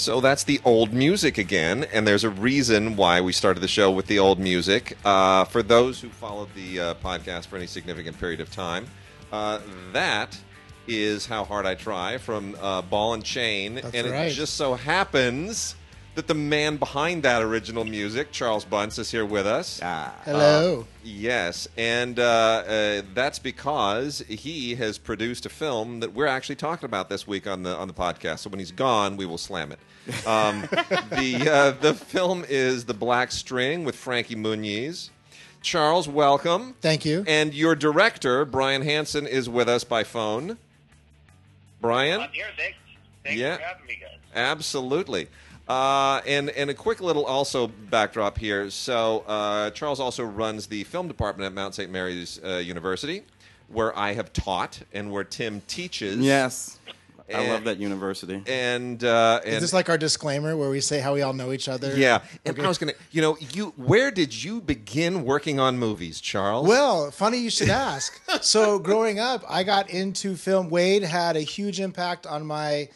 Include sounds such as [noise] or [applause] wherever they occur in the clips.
So that's the old music again, and there's a reason why we started the show with the old music. Uh, for those who followed the uh, podcast for any significant period of time, uh, that is How Hard I Try from uh, Ball and Chain. That's and right. it just so happens that the man behind that original music, Charles Bunce, is here with us. Ah. Hello. Yes, and uh, uh, that's because he has produced a film that we're actually talking about this week on the on the podcast. So when he's gone, we will slam it. Um, [laughs] the uh, the film is The Black String with Frankie Muniz. Charles, welcome. Thank you. And your director, Brian Hansen, is with us by phone. Brian? I'm here. Thanks. Thanks Yeah. for having me, guys. Absolutely. Uh, and and a quick little also backdrop here. So uh, Charles also runs the film department at Mount St. Mary's uh, University, where I have taught and where Tim teaches. Yes. I And- love that university. And uh, and Is this like our disclaimer where we say how we all know each other? yeah. And Okay. I was gonna, you know, you where did you begin working on movies, Charles? Well, funny you should ask. [laughs] so, growing up, I got into film. Wade had a huge impact on my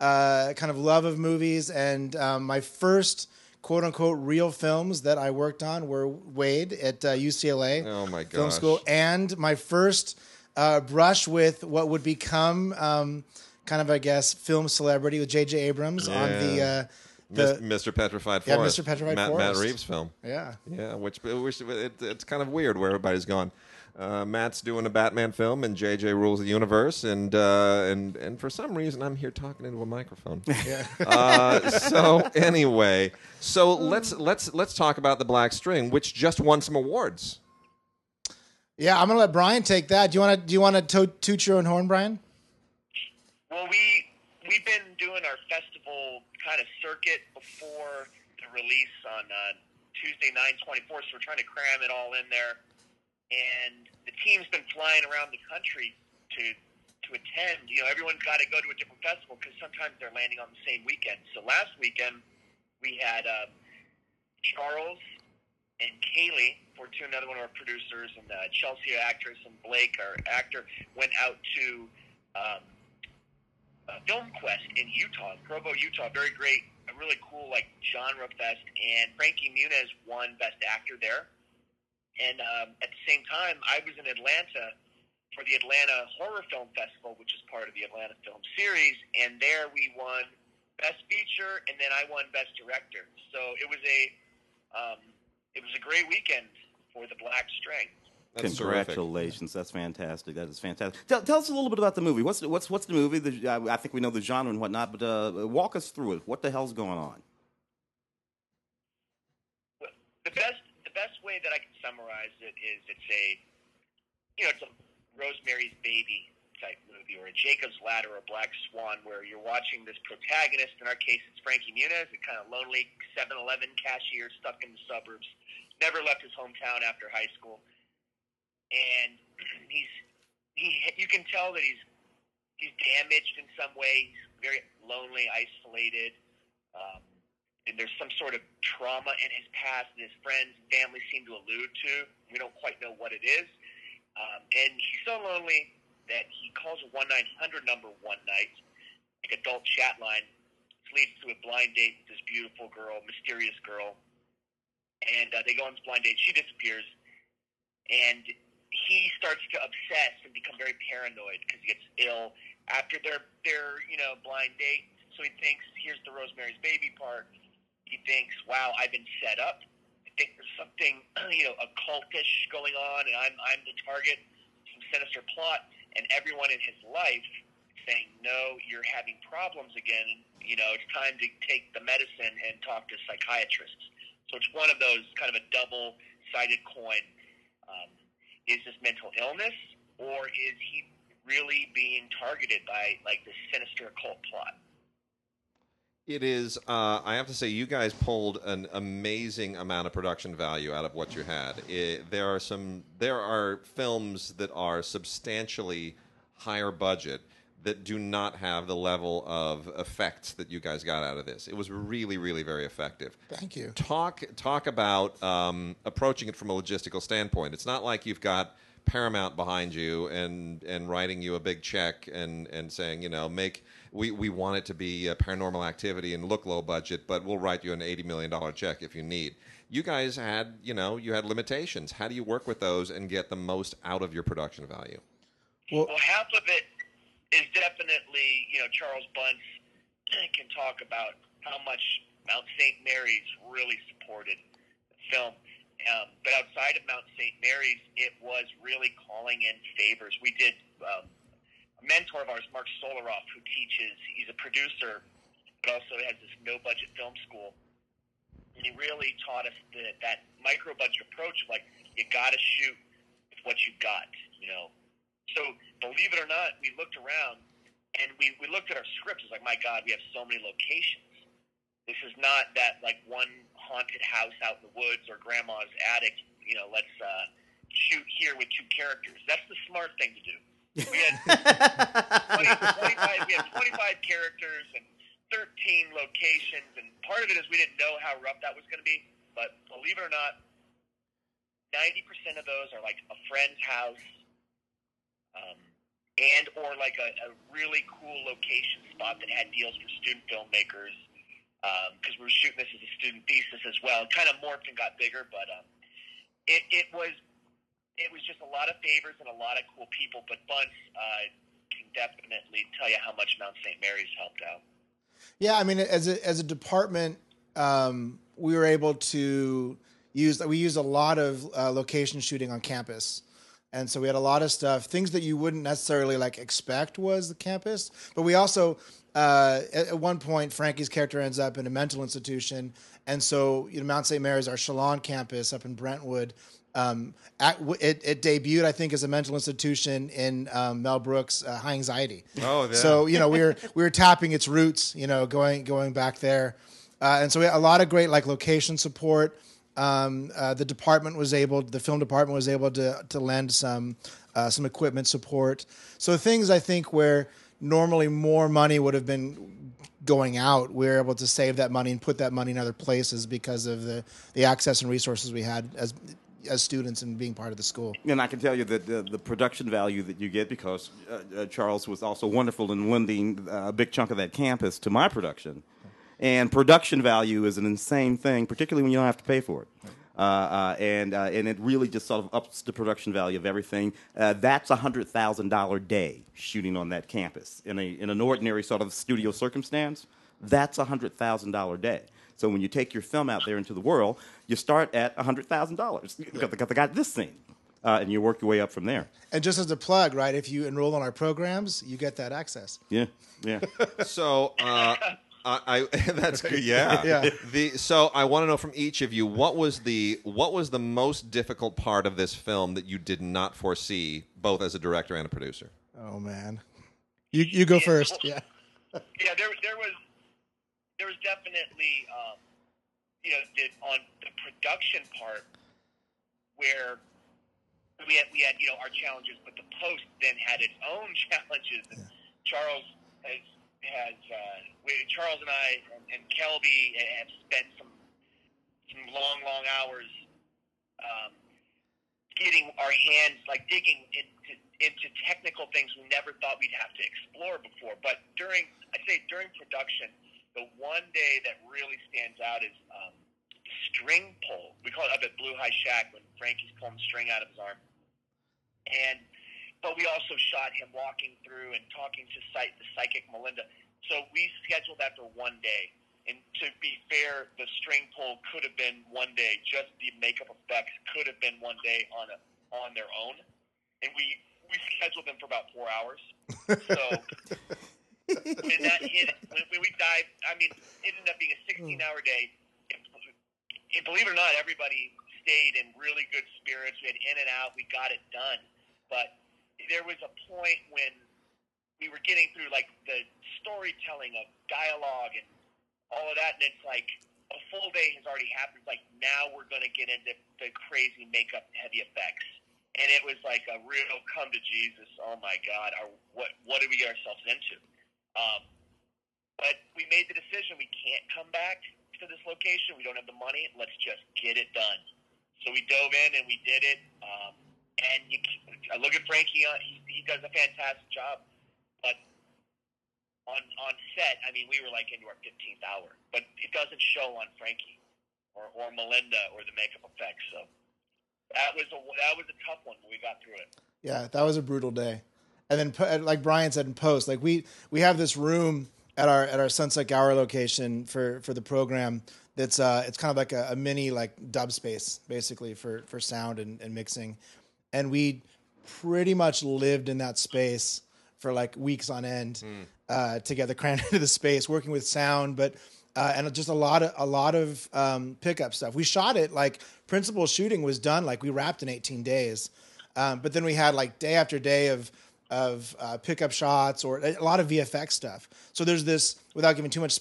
uh, kind of love of movies, and um, my first quote unquote real films that I worked on were Wade at uh, UCLA Oh, my Film. School, and my first uh, brush with what would become um, kind of, I guess, film celebrity with J.J. Abrams on the. Uh, the Mr. Petrified Forest. Yeah, Mr. Petrified Matt, Matt Reeves film. yeah. Yeah, which, which it, it's kind of weird where everybody's gone. Uh, Matt's doing a Batman film, and JJ rules the universe, and uh, and and for some reason I'm here talking into a microphone. [laughs] Yeah. uh, so [laughs] anyway, so let's let's let's talk about the Black String, which just won some awards. Yeah, I'm gonna let Brian take that. Do you want to? Do you want to to- toot your own horn, Brian? Well, we we've been doing our festival kind of circuit before the release on uh, Tuesday, nine twenty four. So we're trying to cram it all in there, and the team's been flying around the country to to attend. You know, everyone's got to go to a different festival because sometimes they're landing on the same weekend. So last weekend we had um, Charles and Kaylee, for to another one of our producers, and uh, Chelsea, actress, and Blake, our actor, went out to um, uh, Film Quest in Utah, Provo, Utah. Very great, a really cool like genre fest. And Frankie Muniz won Best Actor there. And um, at the same time, I was in Atlanta for the Atlanta Horror Film Festival, which is part of the Atlanta Film Series. And there we won Best Feature, and then I won Best Director. So it was a um, it was a great weekend for the Black String. That's terrific. Congratulations, that's fantastic. That is fantastic. Tell, tell us a little bit about the movie. What's what's what's the movie? The, I, I think we know the genre and whatnot, but uh, walk us through it. What the hell's going on? the best the best way that I can summarize it is it's a you know it's a Rosemary's Baby type movie or a Jacob's Ladder or Black Swan where you're watching this protagonist. In our case, it's Frankie Muniz, a kind of lonely 7-Eleven cashier stuck in the suburbs, never left his hometown after high school, and [clears throat] he's he you can tell that he's he's damaged in some way. He's very lonely, isolated. Um, and there's some sort of trauma in his past that his friends and family seem to allude to. We don't quite know what it is. Um, and he's so lonely that he calls a 1 900 number one night, like adult chat line. This leads to a blind date with this beautiful girl, mysterious girl. And uh, they go on this blind date. She disappears. And he starts to obsess and become very paranoid because he gets ill after their, their, you know, blind date. So he thinks, here's the Rosemary's Baby part he thinks, "Wow, I've been set up. I think there's something, [clears throat] you know, occultish going on, and I'm I'm the target, some sinister plot." And everyone in his life saying, "No, you're having problems again. You know, it's time to take the medicine and talk to psychiatrists." So it's one of those kind of a double-sided coin. Um, is this mental illness, or is he really being targeted by like this sinister occult plot? It is. Uh, I have to say, you guys pulled an amazing amount of production value out of what you had. It, there are some. There are films that are substantially higher budget that do not have the level of effects that you guys got out of this. It was really, really very effective. Thank you. Talk talk about um, approaching it from a logistical standpoint. It's not like you've got Paramount behind you and and writing you a big check and and saying, you know, make we, we want it to be a paranormal activity and look low budget, but we'll write you an eighty million dollar check if you need. You guys had, you know, you had limitations. How do you work with those and get the most out of your production value? Well, Well, half of it is definitely, you know, Charles Bunce can talk about how much Mount St. Mary's really supported the film. Um, but outside of Mount St. Mary's, it was really calling in favors. We did um, mentor of ours, Mark Stolaroff, who teaches. He's a producer, but also has this no-budget film school. And he really taught us the, that micro-budget approach. Like you got to shoot with what you got. You know, so believe it or not, we looked around and we, we looked at our scripts. It's like, my God, we have so many locations. This is not that like one haunted house out in the woods or grandma's attic. You know, let's uh, shoot here with two characters. That's the smart thing to do. We had [laughs] 20, 25, we had 25 characters and 13 locations, and part of it is we didn't know how rough that was going to be. But believe it or not, 90% of those are like a friend's house, um, and or like a, a really cool location spot that had deals for student filmmakers because we were shooting this as a student thesis as well. It kind of morphed and got bigger, but um, it, it was it was just a lot of favors and a lot of cool people. But Bunce uh, can definitely tell you how much Mount St. Mary's helped out. Yeah, I mean, as a as a department, um, we were able to use we used a lot of uh, location shooting on campus, and so we had a lot of stuff, things that you wouldn't necessarily like expect was the campus. But we also, uh, at, at one point, Frankie's character ends up in a mental institution, and so you know, Mount St. Mary's, our Chalon campus up in Brentwood. Um, at, it, it debuted, I think, as a mental institution in um, Mel Brooks' uh, High Anxiety. Oh, yeah. So you know we were we were tapping its roots, you know, going going back there, uh, and so we had a lot of great like location support. Um, uh, the department was able, the film department was able to to lend some uh, some equipment support. So things I think where normally more money would have been going out, we were able to save that money and put that money in other places because of the the access and resources we had as as students and being part of the school. And I can tell you that the, the production value that you get, because uh, uh, Charles was also wonderful in lending uh, a big chunk of that campus to my production. And production value is an insane thing, particularly when you don't have to pay for it. Uh, uh, and uh, and it really just sort of ups the production value of everything. Uh, that's a hundred thousand dollar day shooting on that campus in a in an ordinary sort of studio circumstance. That's a hundred thousand dollar day. So when you take your film out there into the world, you start at a hundred thousand dollars because they got this scene, uh, and you work your way up from there. And just as a plug, right? If you enroll in our programs, you get that access. Yeah, yeah. [laughs] So, uh, I, I [laughs] that's good. [laughs] Yeah. Yeah. The so I want to know from each of you what was the what was the most difficult part of this film that you did not foresee, both as a director and a producer. Oh man, you you go first. Yeah. yeah, there there was there was definitely um, you know the, on the production part where we had we had you know our challenges, but the post then had its own [laughs] challenges. And Charles has has uh, we, Charles and I and, and Kelby have spent some some long long hours um, getting our hands like digging into into technical things we never thought we'd have to explore before. But during I'd say during production, the one day that really stands out is um, string pull. We call it up at Blue High Shack when Frankie's pulling string out of his arm. And but we also shot him walking through and talking to psych, the psychic Melinda. So we scheduled that for one day. And to be fair, the string pull could have been one day. Just the makeup effects could have been one day on a, on their own. And we we scheduled them for about four hours. [laughs] So when that hit, when, when we dived, I mean, it ended up being a 16 hour hmm. day. And, and believe it or not, everybody stayed in really good spirits. We had in and out. We got it done. But there was a point when we were getting through like the storytelling of dialogue and all of that, and it's like a full day has already happened. Like now we're going to get into the crazy makeup heavy effects, and it was like a real come to Jesus. Oh my God, our, what what did we get ourselves into? Um, but we made the decision we can't come back to this location. We don't have the money. Let's just get it done. So we dove in and we did it. Um, and you, I look at Frankie. Uh, he, he does a fantastic job, but on on set, I mean, we were like into our 15th hour, but it doesn't show on Frankie or or Melinda or the makeup effects. So that was a that was a tough one. But we got through it. Yeah, that was a brutal day. And then, like Brian said in post, like we we have this room at our at our Sunset Gower location for for the program. That's uh, it's kind of like a, a mini like dub space basically for for sound and, and mixing, and we pretty much lived in that space for like weeks on end uh, together, crammed [laughs] into the space, working with sound, but uh, and just a lot of a lot of um, pickup stuff. We shot it like principal shooting was done like we wrapped in 18 days, um, but then we had like day after day of of uh, pickup shots or a lot of VFX stuff. So there's this without giving too much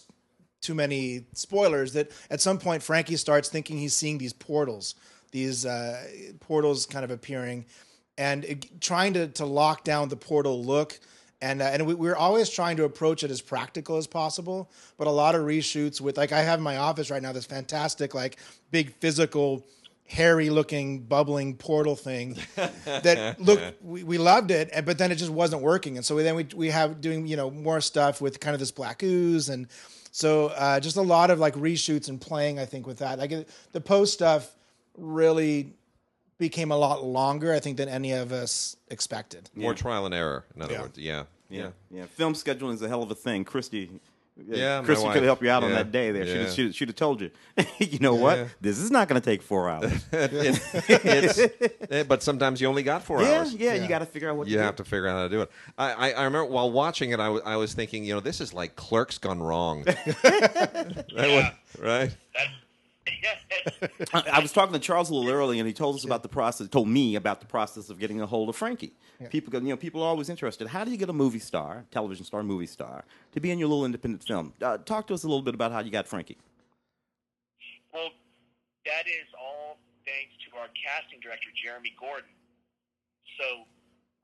too many spoilers that at some point Frankie starts thinking he's seeing these portals, these uh, portals kind of appearing, and it, trying to to lock down the portal look. And uh, and we, we're always trying to approach it as practical as possible, but a lot of reshoots with like I have in my office right now this fantastic like big physical hairy looking bubbling portal thing that [laughs] look we, we loved it but then it just wasn't working and so we, then we we have doing you know more stuff with kind of this black ooze and so uh, just a lot of like reshoots and playing I think with that like it, the post stuff really became a lot longer I think than any of us expected More trial and error. In other Yeah. words, yeah, Yeah, yeah. Film scheduling is a hell of a thing. Christy, Yeah, my Christy wife. could help you out on that day. There, yeah. she'd, she'd, she'd have told you. [laughs] you know what? This is not going to take four hours. [laughs] it's, eh, but sometimes you only got four yeah, hours. yeah, Yeah. You got to figure out what You to have do. to figure out how to do it. I, I, I remember while watching it, I I was thinking, you know, this is like Clerks gone wrong. [laughs] That was- right? That's [laughs] I, I was talking to Charles a little earlier, and he told us about the process. Told me about the process of getting a hold of Frankie. People, you know, people are always interested. How do you get a movie star, television star, movie star, to be in your little independent film? Uh, talk to us a little bit about how you got Frankie. Well, that is all thanks to our casting director, Jeremy Gordon. So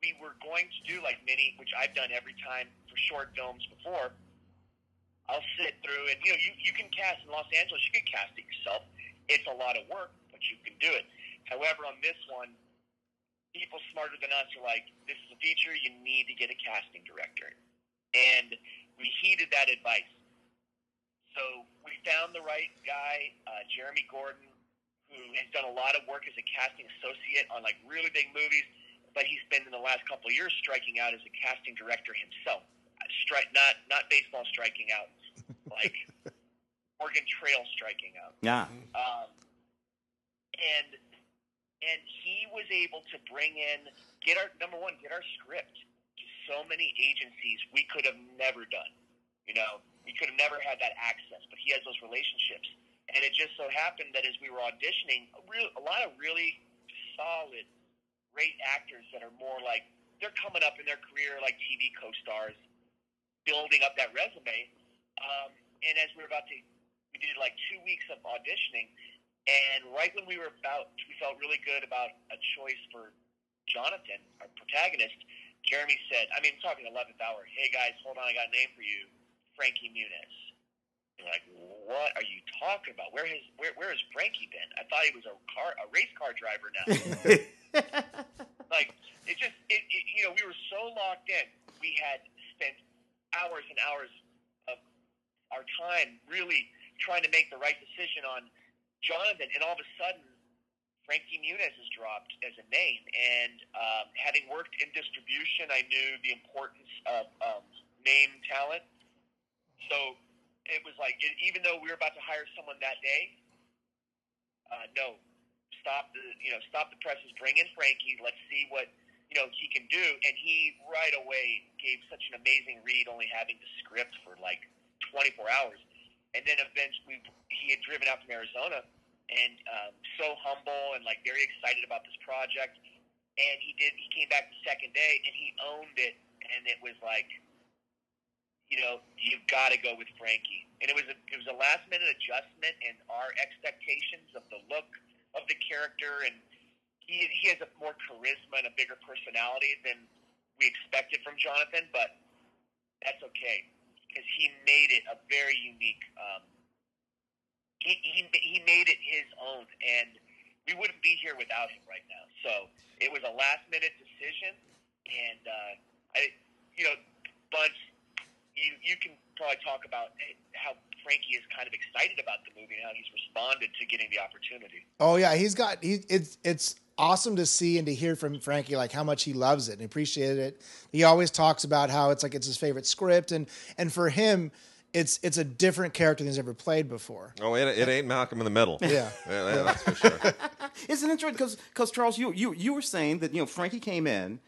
we were going to do like many, which I've done every time for short films before. I'll sit through and you know you, you can cast in Los Angeles, you can cast it yourself. It's a lot of work, but you can do it. However, on this one, people smarter than us are like, this is a feature, you need to get a casting director. And we heeded that advice. So we found the right guy, uh, Jeremy Gordon, who has done a lot of work as a casting associate on like really big movies, but he's been in the last couple of years striking out as a casting director himself. Strike, not not baseball striking out, like [laughs] Oregon Trail striking out. Yeah, Um, and and he was able to bring in get our number one get our script to so many agencies we could have never done. You know, we could have never had that access, but he has those relationships. And it just so happened that as we were auditioning, a, real, a lot of really solid, great actors that are more like they're coming up in their career like TV co-stars, building up that resume. Um, and as we were about to, we did like two weeks of auditioning, and right when we were about, we felt really good about a choice for Jonathan, our protagonist. Jeremy said, I mean, talking 11th hour, hey guys, hold on, I got a name for you, Frankie Muniz. Like, what are you talking about? Where has where where has Frankie been? I thought he was a car a race car driver now. [laughs] like it just it, it you know we were so locked in. We had spent hours and hours of our time really trying to make the right decision on Jonathan, and all of a sudden Frankie Muniz is dropped as a name. And um, having worked in distribution, I knew the importance of um, name talent. So it was like, it, even though we were about to hire someone that day, uh, no, stop the, you know, stop the presses, bring in Frankie, let's see what, you know, he can do. And he right away gave such an amazing read, only having the script for like 24 hours. And then eventually he had driven out from Arizona and um, so humble and like very excited about this project. And he did. He came back the second day and he owned it. And it was like, you know, you've got to go with Frankie. And it was a it was a last minute adjustment in our expectations of the look of the character. And he he has a more charisma and a bigger personality than we expected from Jonathan. But that's okay because he made it a very unique. Um, he, he he made it his own, and we wouldn't be here without him right now. So it was a last minute decision, and uh, I, you know, Bunce, you you can probably talk about how Frankie is kind of excited about the movie and how he's responded to getting the opportunity. Oh yeah, he's got he it's it's awesome to see and to hear from Frankie like how much he loves it and appreciated it. He always talks about how it's like it's his favorite script and and for him it's it's a different character than he's ever played before. Oh, it, it ain't Malcolm in the Middle. Yeah. yeah, that's for sure. [laughs] Isn't it interesting because because Charles, you, you you were saying that you know Frankie came in,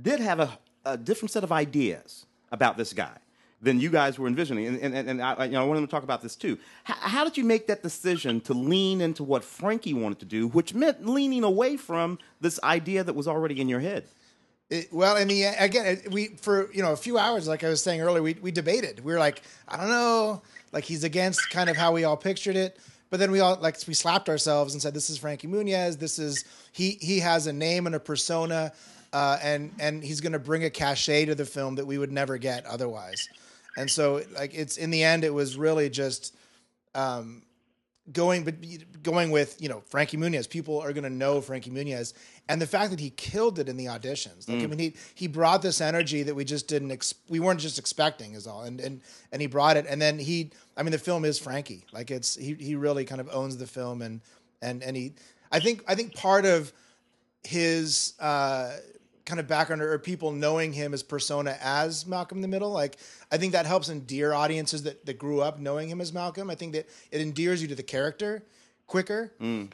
did have a, a different set of ideas about this guy than you guys were envisioning, and and, and I, you know, I wanted to talk about this too. H- how did you make that decision to lean into what Frankie wanted to do, which meant leaning away from this idea that was already in your head? It, well, in the again, we for you know a few hours, like I was saying earlier, we we debated. We were like, I don't know, like he's against kind of how we all pictured it. But then we all like we slapped ourselves and said, "This is Frankie Muniz. This is he. He has a name and a persona, uh, and and he's going to bring a cachet to the film that we would never get otherwise." And so, like, it's in the end, it was really just um, going, but going with you know Frankie Muniz. People are going to know Frankie Muniz, and the fact that he killed it in the auditions. Like, I mean, he he brought this energy that we just didn't, ex- we weren't just expecting, is all. And and and he brought it, and then he, I mean, the film is Frankie. Like, it's he he really kind of owns the film, and and and he, I think I think part of his uh, kind of background or people knowing him as persona as Malcolm in the Middle. Like I think that helps endear audiences that, that grew up knowing him as Malcolm. I think that it endears you to the character quicker,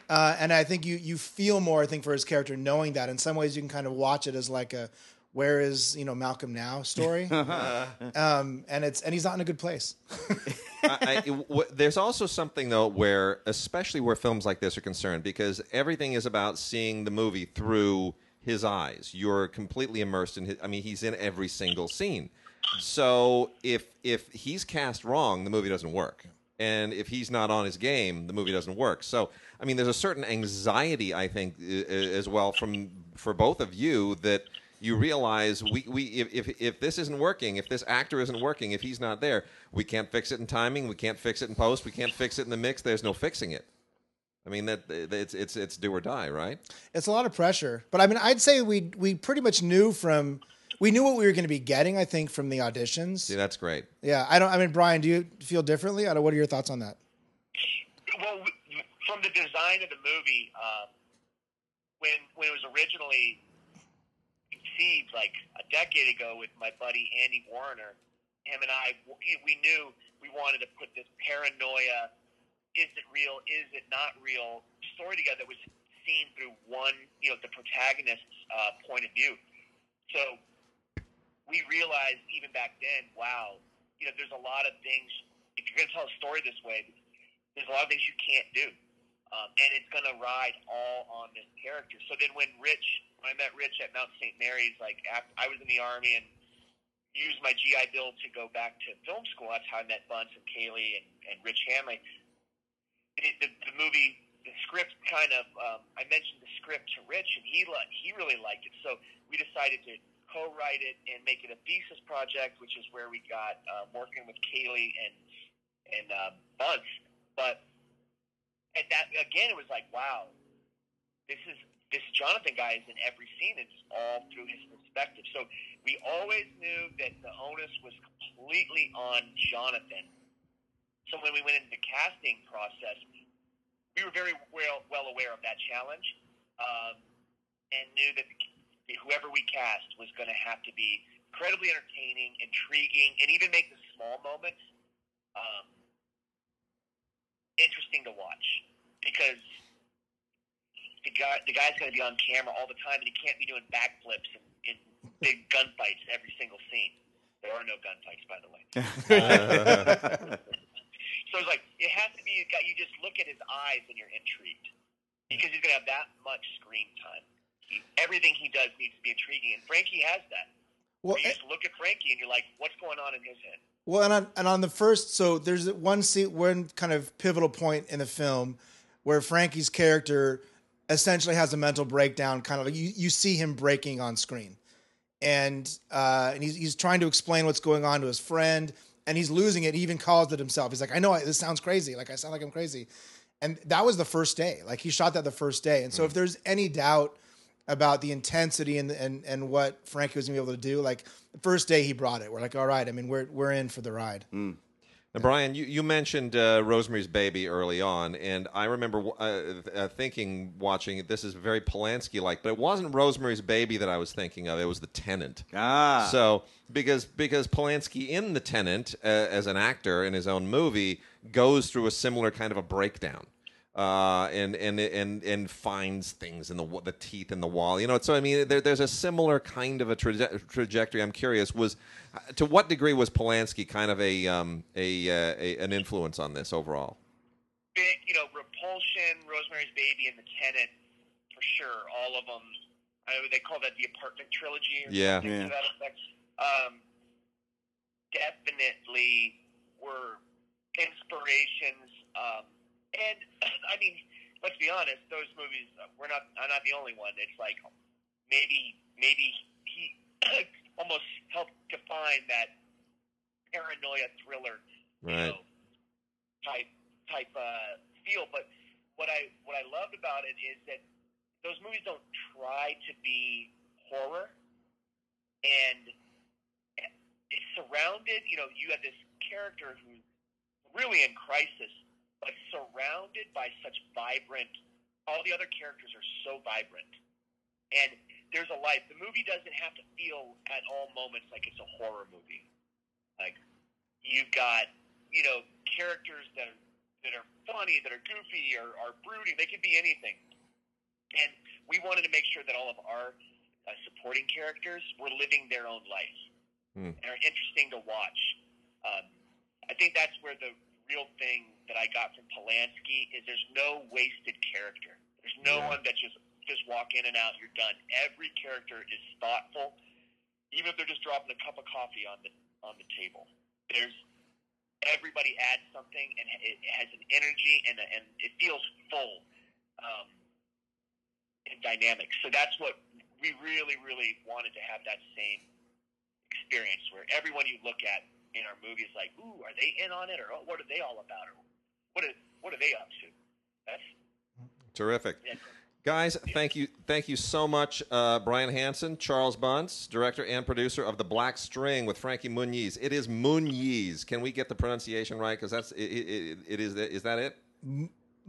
uh, and I think you you feel more. I think for his character knowing that. In some ways, you can kind of watch it as like a where is you know Malcolm now story, [laughs] um, and it's and he's not in a good place. [laughs] I, I, w- there's also something though where, especially where films like this are concerned, because everything is about seeing the movie through his eyes. You're completely immersed in his. I mean, he's in every single scene. So if if he's cast wrong, the movie doesn't work. And if he's not on his game, the movie doesn't work. So I mean, there's a certain anxiety, I think, as well from for both of you that you realize we, we if, if if this isn't working, if this actor isn't working, if he's not there, we can't fix it in timing, we can't fix it in post, we can't fix it in the mix. There's no fixing it. I mean that it's it's it's do or die, right? it's a lot of pressure. But I mean, I'd say we we pretty much knew from we knew what we were going to be getting. I think from the auditions. See, that's great. Yeah, I don't. I mean, Brian, do you feel differently? I don't, what are your thoughts on that? Well, from the design of the movie, um, when when it was originally conceived, like a decade ago, with my buddy Andy Warner, him and I, we, we knew we wanted to put this paranoia, is it real, is it not real, story together that was seen through one, you know, the protagonist's uh, point of view. So we realized even back then, wow, you know, there's a lot of things. If you're going to tell a story this way, there's a lot of things you can't do. Um, and it's going to ride all on this character. So then when Rich, when I met Rich at Mount St. Mary's, like after, I was in the Army and used my GI Bill to go back to film school. That's how I met Bunce and Kaylee and, and Rich Hanley. It, the, the movie, the script kind of, um, I mentioned the script to Rich and he, li- he really liked it. So we decided to co-write it and make it a thesis project, which is where we got uh, working with Kaylee and and uh, Bunce. But at that again, it was like, wow, this is this Jonathan guy is in every scene. It's all through his perspective. So we always knew that the onus was completely on Jonathan. So when we went into the casting process, we were very well well aware of that challenge, um, and knew that the, whoever we cast was going to have to be incredibly entertaining, intriguing, and even make the small moments um, interesting to watch because the guy the guy's going to be on camera all the time, and he can't be doing backflips and, and big gunfights every single scene. There are no gunfights, by the way. [laughs] [laughs] so it's like it has to be. You just look at his eyes and you're intrigued because he's going to have that much screen time. He, everything he does needs to be intriguing, and Frankie has that. Well, you just look at Frankie and you're like, what's going on in his head? Well, and on, and on the first, so there's one scene, one kind of pivotal point in the film where Frankie's character essentially has a mental breakdown. Kind of like you, you see him breaking on screen, and uh, and he's he's trying to explain what's going on to his friend, and he's losing it. He even calls it himself. He's like, "I know I, this sounds crazy. Like I sound like I'm crazy." and that was the first day. Like he shot that the first day. And so mm-hmm. if there's any doubt about the intensity and and and what Frankie was gonna be able to do, like the first day he brought it, we're like, all right. I mean, we're we're in for the ride. Mm. Now, Brian, you, you mentioned uh, Rosemary's Baby early on, and I remember uh, uh, thinking, watching it, this is very Polanski like, but it wasn't Rosemary's Baby that I was thinking of. It was The Tenant. Ah. So because because Polanski in The Tenant uh, as an actor in his own movie goes through a similar kind of a breakdown. Uh, and and and and finds things in the the teeth in the wall, you know. So I mean, there, there's a similar kind of a traje- trajectory. I'm curious, was to what degree was Polanski kind of a um a, uh, a an influence on this overall? big, you know, Repulsion, Rosemary's Baby, and The Tenant, for sure. All of them. I know they call that the apartment trilogy or Yeah. something Yeah. to that effect. Um, definitely were inspirations. Um, and [clears throat] I mean, let's be honest; those movies uh, we're not. I'm not the only one. It's like maybe maybe he [clears throat] almost helped define that paranoia thriller you Right. know, type type uh, feel. But what I what I loved about it is that those movies don't try to be horror, and it's surrounded. You know, you have this character who's really in crisis, but surrounded by such vibrant. All the other characters are so vibrant, and there's a life. The movie doesn't have to feel at all moments like it's a horror movie. Like you've got you know characters that are that are funny, that are goofy, or are brooding. They could be anything. And we wanted to make sure that all of our uh, supporting characters were living their own life Hmm. and are interesting to watch. Um, I think that's where the real thing that I got from Polanski is there's no wasted character. There's no Yeah. one that just just walk in and out. You're done. Every character is thoughtful, even if they're just dropping a cup of coffee on the on the table. There's everybody adds something and it has an energy and and it feels full um, and dynamic. So that's what we really really wanted to have that same experience where everyone you look at in our movie is like, ooh, are they in on it or oh, what are they all about or what are what are they up to? That's Terrific. yeah. Guys, thank you, thank you so much, uh, Brian Hansen, Charles Bunce, director and producer of The Black String with Frankie Muniz. It is Muniz. Can we get the pronunciation right? Because that's it, it, it is. Is that it?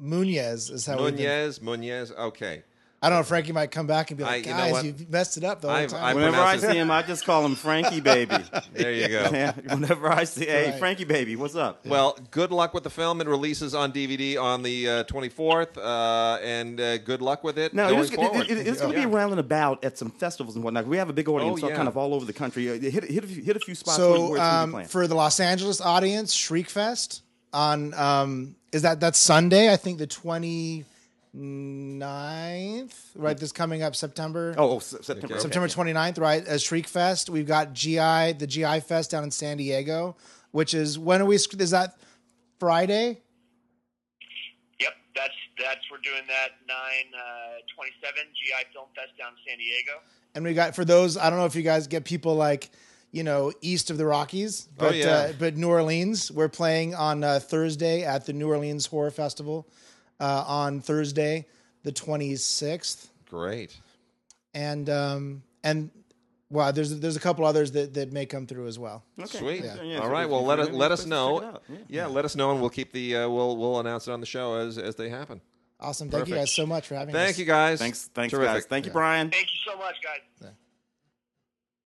Munez is how. Munez, Munez. Okay. I don't know. If Frankie might come back and be I- like, you know guys, what? you messed it up the whole I've- time. I've- Whenever I pronounce it- see him, I just call him Frankie Baby. [laughs] There you go. [laughs] Yeah, Whenever I see, hey, Right. Frankie Baby, what's up? Well, good luck with the film. It releases on DVD on the uh, 24th, uh, and uh, good luck with it No, going it is, it, forward. it- it's going to Yeah. be around and about at some festivals and whatnot. We have a big audience, Oh, so yeah. kind of all over the country. Uh, Hit, hit, a, few, hit a few spots where, so where it's going to be um, playing. for the Los Angeles audience, Shriekfest on um, is that that's Sunday? I think the 29th, right? This coming up September. oh, oh, September. Okay. okay. September 29th, right? As Shriekfest. We've got GI, the GI Fest down in San Diego, which is when are we? Is that Friday? Yep, that's that's we're doing that nine uh, twenty seven GI Film Fest down in San Diego. And we got for those. I don't know if you guys get people like you know east of the Rockies, Oh, but yeah. uh, but New Orleans. We're playing on uh, Thursday at the New Orleans Horror Festival uh, on Thursday, the 26th, Great. and um, and well, there's there's a couple others that that may come through as well. Okay. Sweet. Yeah, yeah, All so right. Well, let us let us know. check. Yeah. Yeah. let us know, and we'll keep the uh, we'll we'll announce it on the show as as they happen. Awesome. Thank you guys so much for having us. Thank you, guys. Thanks, thanks, Terrific. guys. Thank you, Brian. Thank you so much, guys.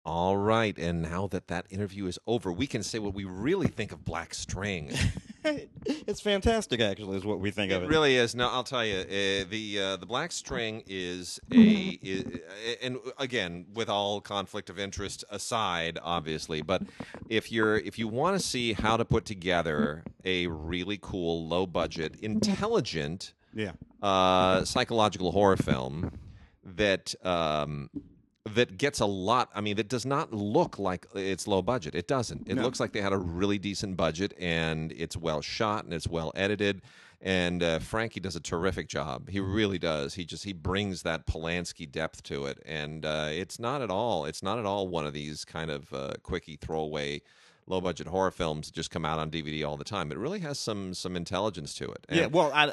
All right, and now that that interview is over, we can say what we really think of Black String. [laughs] it's fantastic, actually, is what we think of It it. really is. No, I'll tell you, uh, the uh, the Black String is a, is, and again, with all conflict of interest aside, obviously, but if you're if you want to see how to put together a really cool, low budget, intelligent, Yeah. uh, psychological horror film that um, that gets a lot. I mean, that does not look like it's low budget. It doesn't. It No. looks like they had a really decent budget, and it's well shot and it's well edited. And uh, Frankie does a terrific job. He really does. He just he brings that Polanski depth to it, and uh, it's not at all. It's not at all one of these kind of uh, quickie throwaway low budget horror films just come out on DVD all the time. It really has some some intelligence to it. Yeah, well, I,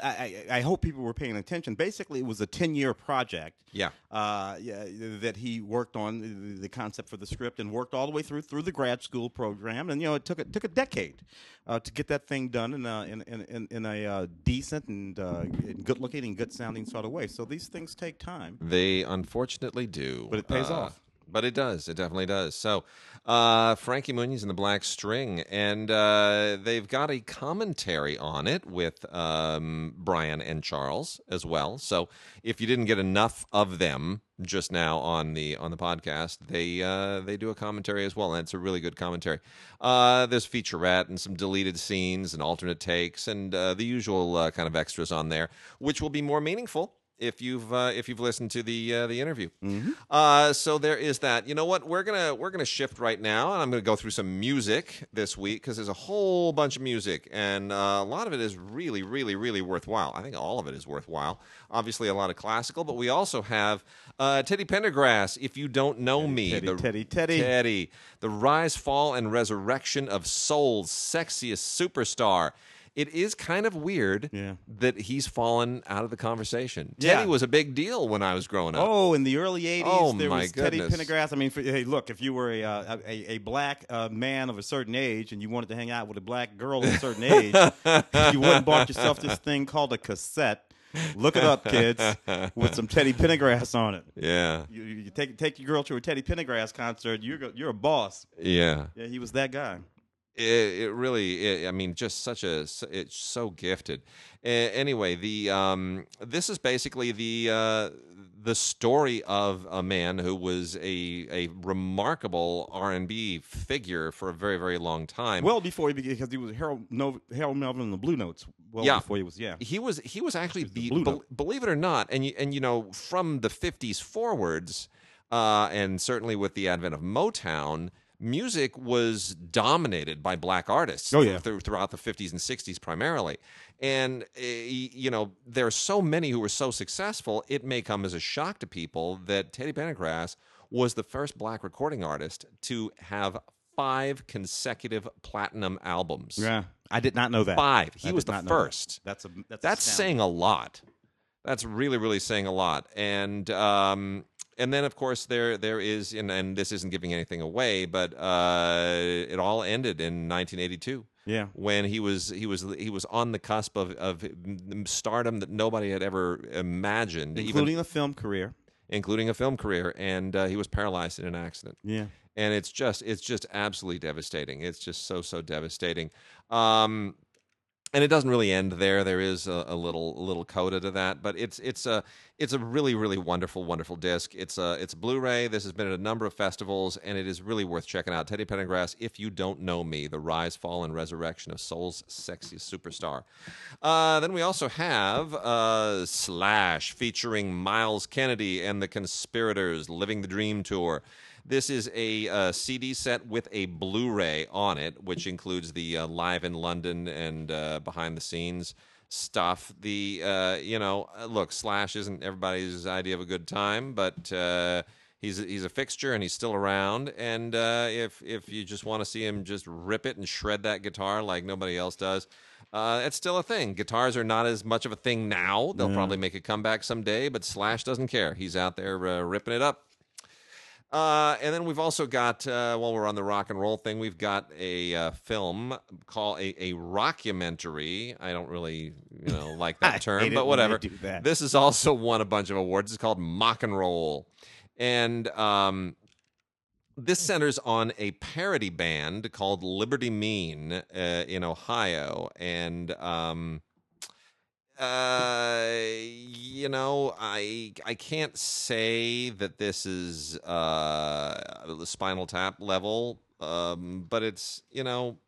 I I hope people were paying attention. Basically, it was a ten year project. Yeah. uh, yeah, that he worked on the, concept for the script and worked all the way through through the grad school program. And you know, it took it took a decade uh, to get that thing done in a in in, in, in a uh, decent and uh, good looking and good sounding sort of way. So these things take time. They unfortunately do. But it pays Uh, off. But it does. It definitely does. So, uh, Frankie Muniz and the Black String, and uh, they've got a commentary on it with um, Brian and Charles as well. So, if you didn't get enough of them just now on the on the podcast, they uh, they do a commentary as well, and it's a really good commentary. Uh, there's featurette and some deleted scenes and alternate takes and uh, the usual uh, kind of extras on there, which will be more meaningful if you've uh, if you've listened to the uh, the interview. Uh, so there is that. You know what? We're gonna we're gonna shift right now, and I'm gonna go through some music this week because there's a whole bunch of music, and uh, a lot of it is really, really, really worthwhile. I think all of it is worthwhile. Obviously, a lot of classical, but we also have uh, Teddy Pendergrass. If you don't know me, Teddy, the Teddy, Teddy. Teddy, the rise, fall, and resurrection of soul's sexiest superstar. It is kind of weird Yeah. that he's fallen out of the conversation. Yeah. Teddy was a big deal when I was growing up. Oh, in the early '80s, Oh, there my was Teddy goodness. Pendergrass. I mean, for, hey, look, if you were a, uh, a a black uh, man of a certain age and you wanted to hang out with a black girl of a certain age, you and bought yourself this [laughs] thing called a cassette. Look it up, kids, with some Teddy Pendergrass on it. Yeah, You, you you take take your girl to a Teddy Pendergrass concert. You're you're a boss. yeah. Yeah, he was that guy. It, it really, it, I mean, just such a, it's so gifted. Anyway, the um, this is basically the uh, the story of a man who was a a remarkable R and B figure for a very very long time. Well, before he began, because he was Harold no, Harold Melvin and the Blue Notes. Well, Yeah. before he was yeah. he was he was actually the the, Blue bel- Note. believe it or not and you, and you know from the 50s forwards uh, and certainly with the advent of Motown music was dominated by black artists Oh, yeah. through, throughout the 50s and 60s primarily and uh, you know there are so many who were so successful it may come as a shock to people that Teddy Pendergrass was the first black recording artist to have five consecutive platinum albums Yeah, I did not know that. Five. He I was the know that. first. That's a that's, that's saying a lot. That's really, really saying a lot. And um, and then of course there there is, and, and this isn't giving anything away, but uh, it all ended in 1982 Yeah. when he was he was he was on the cusp of, of stardom that nobody had ever imagined, including even a film career. including a film career, and uh, he was paralyzed in an accident Yeah. and it's just it's just absolutely devastating. It's just so so devastating. Um, and it doesn't really end there. There is a, a little little coda to that, but it's it's a it's a really really wonderful wonderful disc. It's a it's Blu-ray. This has been at a number of festivals, and it is really worth checking out. Teddy Pendergrass. If you don't know me, the rise, fall, and resurrection of soul's sexiest superstar. Uh, then we also have uh, Slash featuring Myles Kennedy and the Conspirators, Living the Dream tour. This is a uh, CD set with a Blu-ray on it, which includes the uh, live in London and uh, behind the scenes stuff. The uh, you know, uh, look, Slash isn't everybody's idea of a good time, but uh, he's he's a fixture and he's still around. And uh, if if you just want to see him just rip it and shred that guitar like nobody else does. Uh, it's still a thing. Guitars are not as much of a thing now. They'll probably make a comeback someday, but Slash doesn't care. He's out there uh, ripping it up. Uh, and then we've also got, uh, while we're on the rock and roll thing, we've got a uh, film called a, a rockumentary. I don't really, you know, like [laughs] that term, but whatever. This has also won a bunch of awards. It's called Mock and Roll, and um, this centers on a parody band called Liberty Mean uh, in Ohio, and um, uh, you know, I I can't say that this is uh the Spinal Tap level, um, but it's you know.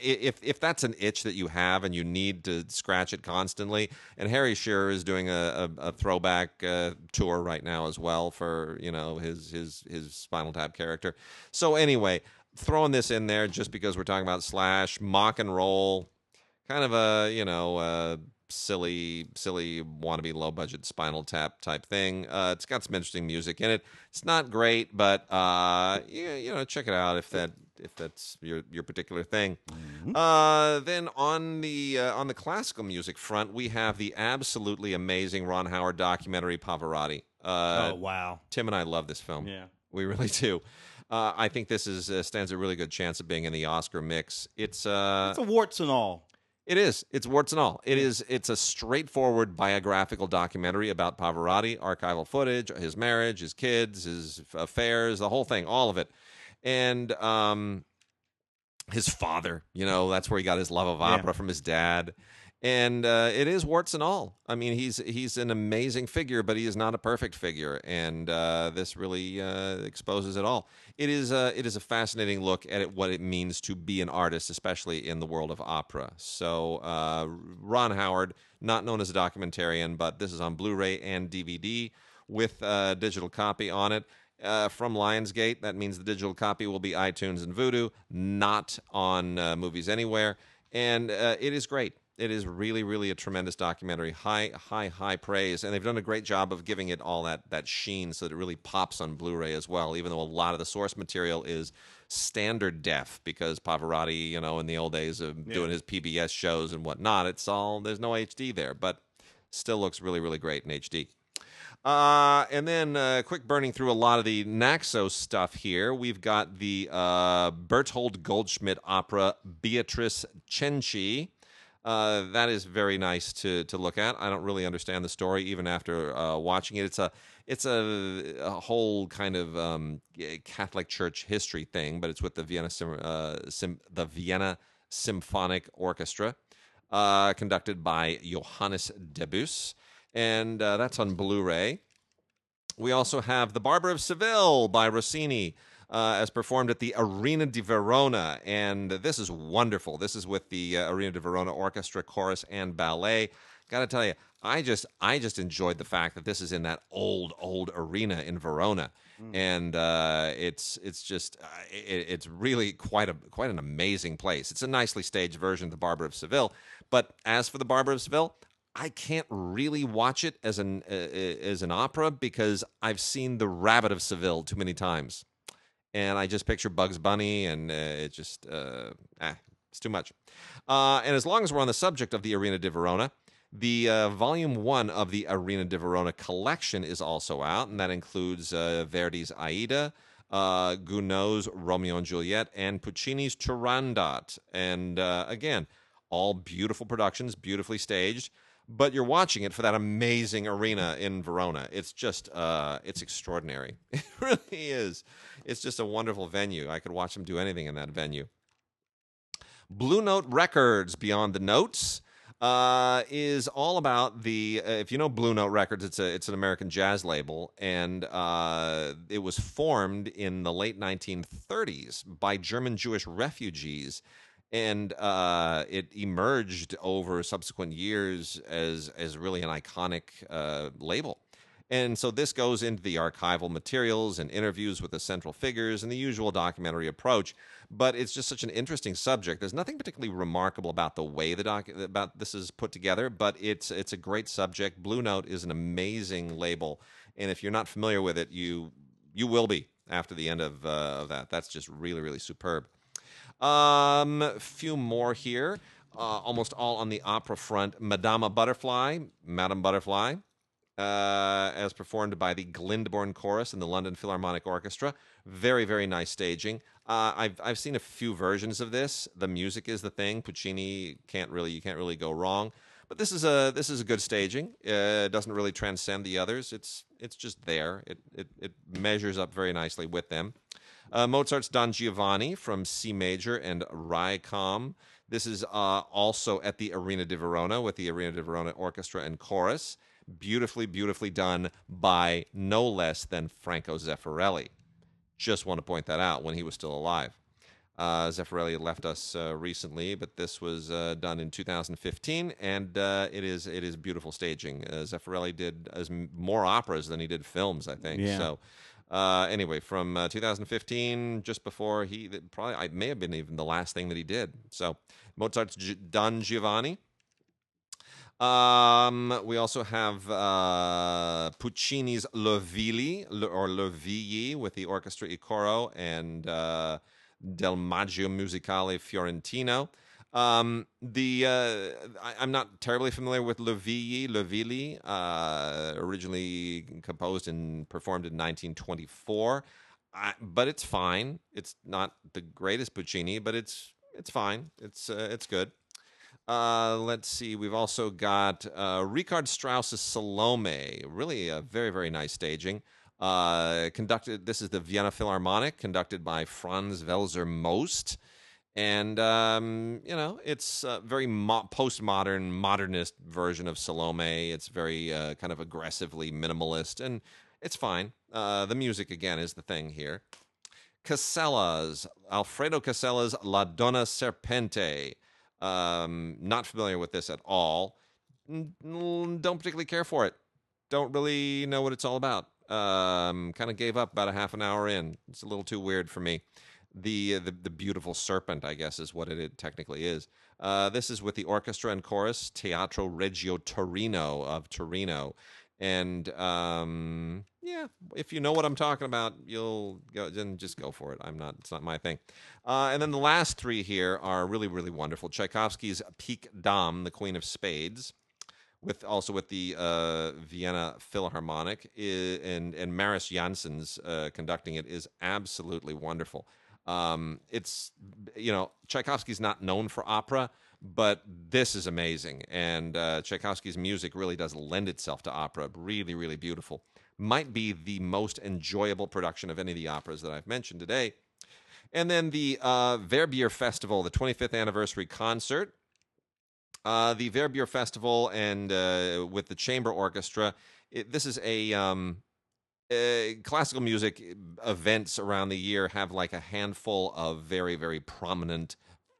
If if that's an itch that you have and you need to scratch it constantly, and Harry Shearer is doing a, a, a throwback uh, tour right now as well for you know his his his Spinal Tap character. So anyway, throwing this in there just because we're talking about Slash, mock and roll, kind of a you know uh, silly, silly wannabe low budget Spinal Tap type thing. Uh, it's got some interesting music in it. It's not great, but uh, you, you know, check it out if that if that's your your particular thing. Uh, then on the uh, on the classical music front, we have the absolutely amazing Ron Howard documentary Pavarotti. Uh, oh wow. Tim and I love this film. Yeah. we really do. Uh, I think this is uh, stands a really good chance of being in the Oscar mix. It's uh, It's a warts and all. It is. It's warts and all. It is. It's a straightforward biographical documentary about Pavarotti, archival footage, his marriage, his kids, his affairs, the whole thing, all of it, and um, his father. You know, that's where he got his love of opera from his dad. And uh, it is warts and all. I mean, he's he's an amazing figure, but he is not a perfect figure, and uh, this really uh, exposes it all. It is a it is a fascinating look at it, what it means to be an artist, especially in the world of opera. So, uh, Ron Howard, not known as a documentarian, but this is on Blu-ray and DVD with a digital copy on it. Uh, from Lionsgate, that means the digital copy will be iTunes and Vudu, not on uh, Movies Anywhere, and uh, it is great. It is really, really a tremendous documentary. High, high, high praise, and they've done a great job of giving it all that that sheen, so that it really pops on Blu-ray as well. Even though a lot of the source material is standard def, because Pavarotti, you know, in the old days of doing his PBS shows and whatnot, it's all there's no HD there, but still looks really, really great in HD. Uh, and then uh, quick burning through a lot of the Naxos stuff here. We've got the uh, Berthold Goldschmidt opera Beatrice Cenci. Uh, that is very nice to to look at. I don't really understand the story even after uh, watching it. It's a it's a, a whole kind of um, Catholic Church history thing, but it's with the Vienna uh, Sym- the Vienna Symphonic Orchestra, uh, conducted by Johannes Debus, and uh, that's on Blu-ray. We also have The Barber of Seville by Rossini, uh, as performed at the Arena di Verona. And this is wonderful. This is with the uh, Arena di Verona Orchestra, Chorus, and Ballet. Got to tell you, I just I just enjoyed the fact that this is in that old old arena in Verona, and uh, it's it's just uh, it, it's really quite a quite an amazing place. It's a nicely staged version of the Barber of Seville, but as for the Barber of Seville, I can't really watch it as an uh, as an opera because I've seen the Rabbit of Seville too many times, and I just picture Bugs Bunny, and uh, it just uh, ah, it's too much. Uh, and as long as we're on the subject of the Arena di Verona, the uh, volume one of the Arena di Verona collection is also out, and that includes uh, Verdi's Aida, uh, Gounod's Romeo and Juliet, and Puccini's Turandot. And uh, again, all beautiful productions, beautifully staged. But you're watching it for that amazing arena in Verona. It's just, it's extraordinary. [laughs] It really is. It's just a wonderful venue. I could watch them do anything in that venue. Blue Note Records, Beyond the Notes, uh, is all about the. Uh, if you know Blue Note Records, it's a it's an American jazz label, and uh, it was formed in the late 1930s by German Jewish refugees, and uh, it emerged over subsequent years as as really an iconic uh, label. And so this goes into the archival materials and interviews with the central figures and the usual documentary approach. But it's just such an interesting subject. There's nothing particularly remarkable about the way the doc about this is put together, but it's it's a great subject. Blue Note is an amazing label, and if you're not familiar with it, you you will be after the end of, uh, of that. That's just really really superb. Um, few more here. Uh, almost all on the opera front. Madama Butterfly, Madame Butterfly, uh, as performed by the Glyndebourne Chorus and the London Philharmonic Orchestra. Very, very nice staging. Uh, I've I've seen a few versions of this. The music is the thing. Puccini can't really you can't really go wrong. But this is a this is a good staging. Uh, it doesn't really transcend the others. It's it's just there. It it, it measures up very nicely with them. Uh, Mozart's Don Giovanni from C major and Raicom. This is uh, also at the Arena di Verona with the Arena di Verona Orchestra and Chorus. Beautifully, beautifully done by no less than Franco Zeffirelli. Just want to point that out when he was still alive. Uh, Zeffirelli left us uh, recently, but this was uh, done in 2015, and uh, it is it is beautiful staging. Uh, Zeffirelli did as more operas than he did films, I think. Yeah. So, uh, anyway, from uh, 2015, just before he probably I may have been even the last thing that he did. So, Mozart's G- Don Giovanni. Um, we also have uh, Puccini's Le Villi or Le Vigli with the Orchestra e Coro and uh, Del Maggio Musicale Fiorentino. Um, the uh, I, I'm not terribly familiar with Le Vigli, Le Villi, uh, originally composed and performed in 1924. I, but it's fine. It's not the greatest Puccini, but it's it's fine. It's uh, it's good. Uh, let's see. We've also got uh, Richard Strauss's Salome. Really a very, very nice staging. Uh, conducted. This is the Vienna Philharmonic, conducted by Franz Welser Most. And um, you know, it's a very mo- postmodern, modernist version of Salome. It's very uh, kind of aggressively minimalist, and it's fine. Uh, the music again is the thing here. Casella's Alfredo Casella's La Donna Serpente. Um, not familiar with this at all. Don't particularly care for it. Don't really know what it's all about. Um, kind of gave up about a half an hour in. It's a little too weird for me. The the, the beautiful serpent, I guess, is what it, it technically is. Uh, this is with the orchestra and chorus Teatro Regio Torino of Torino, and um, yeah, if you know what I'm talking about, you'll go, then just go for it. I'm not; it's not my thing. Uh, and then the last three here are really, really wonderful. Tchaikovsky's Pique Dame, the Queen of Spades, with also with the uh, Vienna Philharmonic, i- and and Mariss Jansons uh, conducting it is absolutely wonderful. Um, it's you know Tchaikovsky's not known for opera, but this is amazing, and uh, Tchaikovsky's music really does lend itself to opera. Really, really beautiful. Might be the most enjoyable production of any of the operas that I've mentioned today. And then the uh, Verbier Festival, the 25th anniversary concert. Uh, the Verbier Festival and uh, with the chamber orchestra. It, this is a um, uh, classical music events around the year have like a handful of very very prominent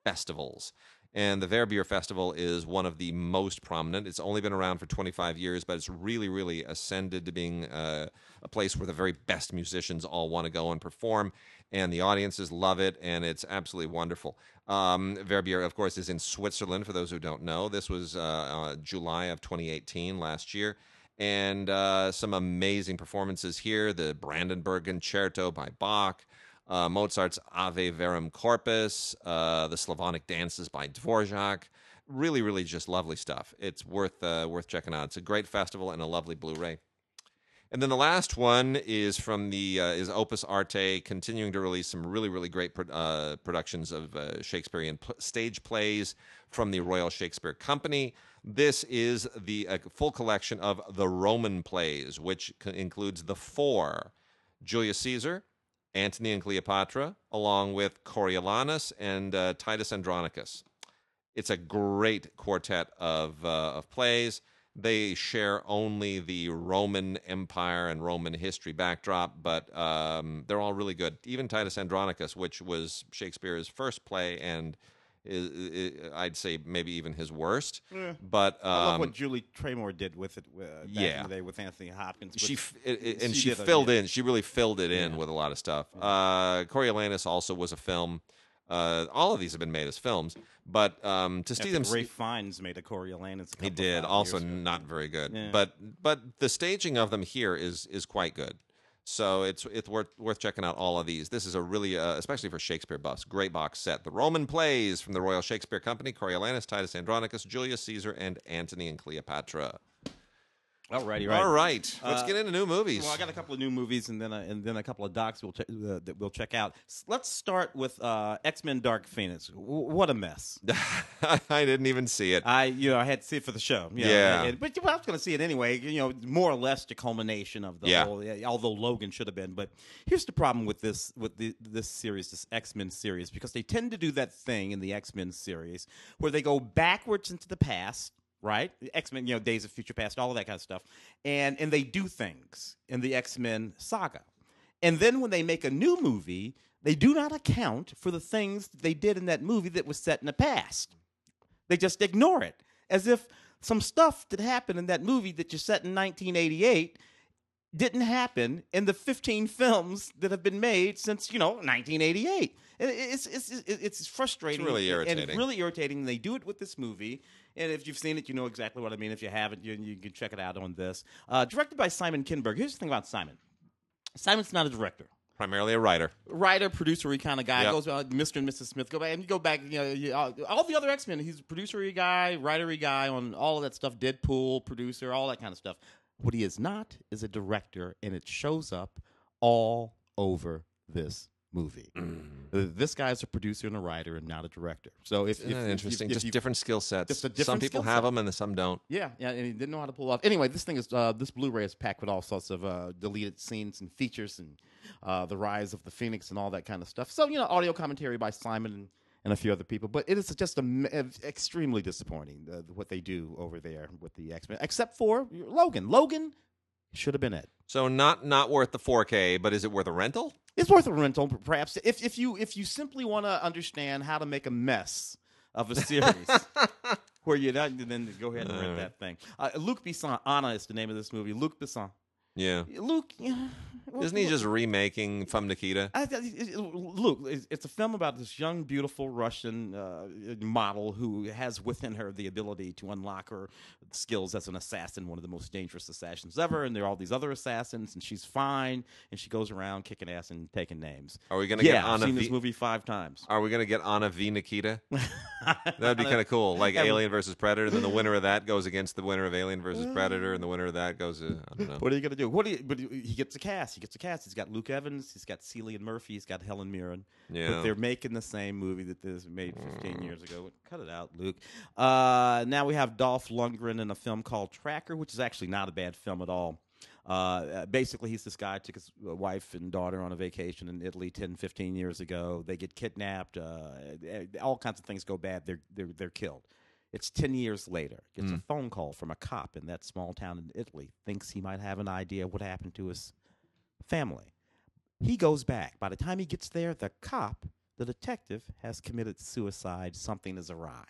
festivals. And the Verbier Festival is one of the most prominent. It's only been around for 25 years, but it's really, really ascended to being uh, a place where the very best musicians all want to go and perform, and the audiences love it, and it's absolutely wonderful. Um, Verbier, of course, is in Switzerland. For those who don't know, this was uh, uh, July of 2018, last year, and uh, some amazing performances here. The Brandenburg Concerto by Bach uh, Mozart's Ave Verum Corpus, uh, the Slavonic dances by Dvorak. Really, really just lovely stuff. It's worth uh, worth checking out. It's a great festival and a lovely Blu-ray. And then the last one is from the uh, is Opus Arte, continuing to release some really really great pro- uh, productions of uh, Shakespearean stage plays from the Royal Shakespeare Company. This is the full collection of the Roman plays, which includes the four: Julius Caesar, Antony and Cleopatra, along with Coriolanus and uh, Titus Andronicus. It's a great quartet of uh, of plays. They share only the Roman Empire and Roman history backdrop, but um, they're all really good. Even Titus Andronicus, which was Shakespeare's first play and is, is, I'd say maybe even his worst. But um, I love what Julie Taymor did with it uh, back yeah. in the day with Anthony Hopkins. she f- it- it- and she she, did a- filled yeah. in. She really filled it in with a lot of stuff. Uh, Coriolanus also was a film. Uh, all of these have been made as films, but um, to see them, Ralph Fiennes made a Coriolanus. he did also not very good. Yeah. But but the staging of them here is is quite good. So it's it's worth worth checking out all of these. This is a really, uh, especially for Shakespeare buffs, great box set. The Roman plays from the Royal Shakespeare Company: Coriolanus, Titus Andronicus, Julius Caesar, and Antony and Cleopatra. Alrighty, right. All right, let's Uh, get into new movies. Well, I got a couple of new movies and then a, and then a couple of docs we'll check, uh, that we'll check out. S- let's start with uh, X Men: Dark Phoenix. W- what a mess! [laughs] I didn't even see it. I you know I had to see it for the show. you know, Yeah. and- but I was going to see it anyway. You know, more or less the culmination of the Yeah. whole. Although Logan should have been, but here's the problem with this with the, this series, this X Men series, because they tend to do that thing in the X Men series where they go backwards into the past. Right, X Men, you know, Days of Future Past, all of that kind of stuff, and and they do things in the X Men saga, and then when they make a new movie, they do not account for the things they did in that movie that was set in the past. They just ignore it as if some stuff that happened in that movie that you set in 1988 didn't happen in the 15 films that have been made since you know 1988. It's it's it's, it's frustrating. It's really and irritating. really irritating. They do it with this movie, And if you've seen it, you know exactly what I mean. If you haven't, you, you can check it out on this. Uh, directed by Simon Kinberg. Here's the thing about Simon. Simon's not a director Primarily a writer. writer, producer kind of guy. Yep. Goes uh, Mr. and Mrs. Smith. Go back and you go back. You know, you, all, all the other X Men. He's a producery guy, writery guy on all of that stuff. Deadpool, producer, all that kind of stuff. What he is not is a director, and it shows up all over this movie. Uh, This guy's a producer and a writer, and not a director. So if, if, that if- interesting, if just you- different skill sets. A some people have set. them and some don't. Yeah, yeah, and he didn't know how to pull off. Anyway, this thing is uh, this Blu-ray is packed with all sorts of uh, deleted scenes and features and uh, the rise of the Phoenix and all that kind of stuff. So you know, audio commentary by Simon and, and a few other people, but it is just a, extremely disappointing uh, what they do over there with the X Men, except for Logan. Logan should have been it. So not not worth the 4K, but is it worth a rental? It's worth a rental, perhaps, if if you if you simply want to understand how to make a mess of a series. [laughs] Where you not, then go ahead and rent that thing. Uh, Luc Besson, Anna is the name of this movie. Luc Besson. Yeah. Luc, Isn't he just remaking Fum Nikita? I, I- Luc, it's- it's a film about this young, beautiful Russian uh, model who has within her the ability to unlock her skills as an assassin, one of the most dangerous assassins ever. And there are all these other assassins, and she's fine, and she goes around kicking ass and taking names. Are we gonna yeah, get I've Anna seen V- this movie five times. Are we gonna get Anna V Nikita? [laughs] That'd be kind of cool, like Alien versus Predator. Then the winner of that goes against the winner of Alien versus Predator, and the winner of that goes. Uh, I don't know. What are you gonna do? What do you? But he gets a cast. He gets a cast. He's got Luke Evans. He's got Cillian Murphy. He's got Helen Mirren. Yeah. But they're making the same movie that this made 15 years ago. Cut it out, Luc. Uh, now we have Dolph Lundgren in a film called Tracker, which is actually not a bad film at all. Uh, Uh, basically, he's this guy took his uh, wife and daughter on a vacation in Italy 10, 15 years ago. They get kidnapped. Uh, eh, all kinds of things go bad. They're they're they're killed. It's 10 years later. Gets a mm. phone call from a cop in that small town in Italy. Thinks he might have an idea of what happened to his family. He goes back. By the time he gets there, the cop, the detective, has committed suicide. Something is awry.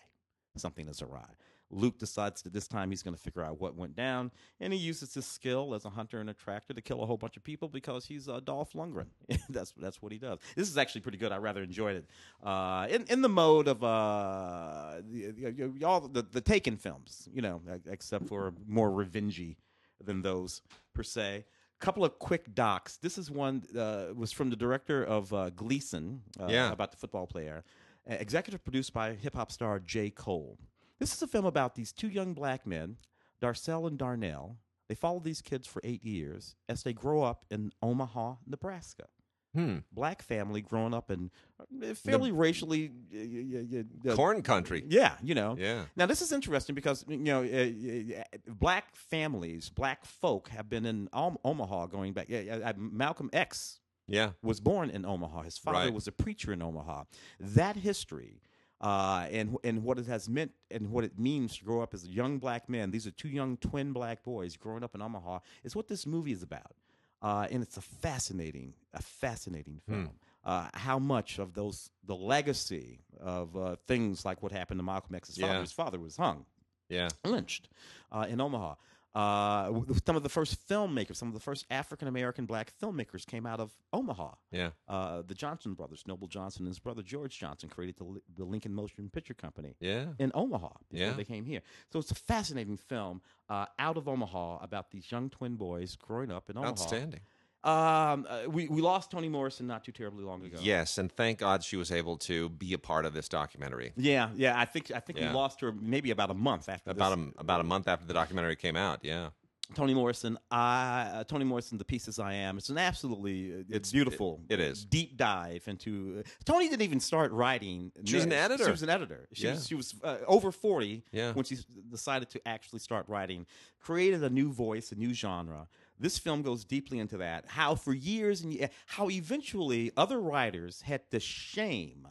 Something is awry. Luke decides that this time he's going to figure out what went down, and he uses his skill as a hunter and a tractor to kill a whole bunch of people because he's uh, Dolph Lundgren. [laughs] that's that's what he does. This is actually pretty good. I rather enjoyed it. Uh, in in the mode of uh, the, all the the Taken films, you know, except for more revengey than those per se. Couple of quick docs. This is one uh, was from the director of uh, Gleason, uh, Yeah. about the football player. Uh, executive produced by hip hop star J. Cole. This is a film about these two young black men, Darcel and Darnell. They follow these kids for eight years as they grow up in Omaha, Nebraska. Hmm. Black family growing up in uh, fairly racially. Uh, uh, Corn country. yeah, you know. Yeah. Now this is interesting because you know uh, uh, black families, black folk have been in Om- Omaha going back. Uh, Malcolm X Yeah. was born in Omaha. His father Right. was a preacher in Omaha. That history uh, and and what it has meant and what it means to grow up as a young black man. These are two young twin black boys growing up in Omaha. Is what this movie is about. Uh, and it's a fascinating, a fascinating film. Uh, how much of those, the legacy of uh, things like what happened to Malcolm X's father. Yeah. His father was hung Yeah. lynched uh, in Omaha. Uh, some of the first filmmakers, some of the first African American black filmmakers came out of Omaha. Yeah. Uh, the Johnson brothers, Noble Johnson and his brother George Johnson, created the, the Lincoln Motion Picture Company Yeah. in Omaha before Yeah. they came here. So it's a fascinating film uh, out of Omaha about these young twin boys growing up in Omaha. Outstanding. Um, uh, we, we lost Toni Morrison not too terribly long ago. Yes, and thank God she was able to be a part of this documentary. Yeah, yeah. I think I think Yeah. we lost her maybe about a month after About this. a about a month after the documentary came out. Yeah. Toni Morrison, I uh, Toni Morrison, The Pieces I Am. It's an absolutely uh, it's beautiful. it is. deep dive into. Uh, Tony didn't even start writing. She was an editor. She was an editor. She Yeah. was she was uh, over forty Yeah. when she s- decided to actually start writing. Created a new voice, a new genre. This film goes deeply into that. How for years and how eventually other writers had to shame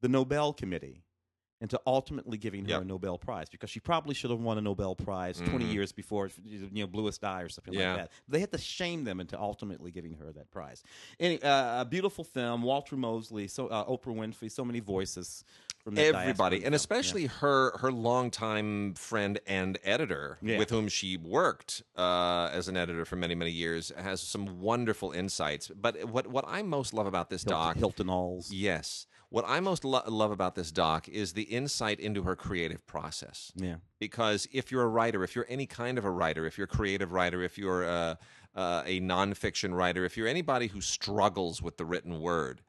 the Nobel Committee into ultimately giving her Yep. a Nobel Prize because she probably should have won a Nobel Prize 20 Mhm. years before, you know, Bluest Eye or something Yeah. like that. They had to shame them into ultimately giving her that prize. Any, uh, a beautiful film, Walter Mosley, so uh, Oprah Winfrey, so many voices Everybody, and film. especially her her longtime friend and editor, Yeah. with whom she worked uh, as an editor for many many years, has some wonderful insights. But what what I most love about this Yeah. doc, Hilton, Hilton Als. yes, What I most lo- love about this doc is the insight into her creative process. Yeah. Because if you're a writer, if you're any kind of a writer, if you're a creative writer, if you're a, uh, a nonfiction writer, if you're anybody who struggles with the written word,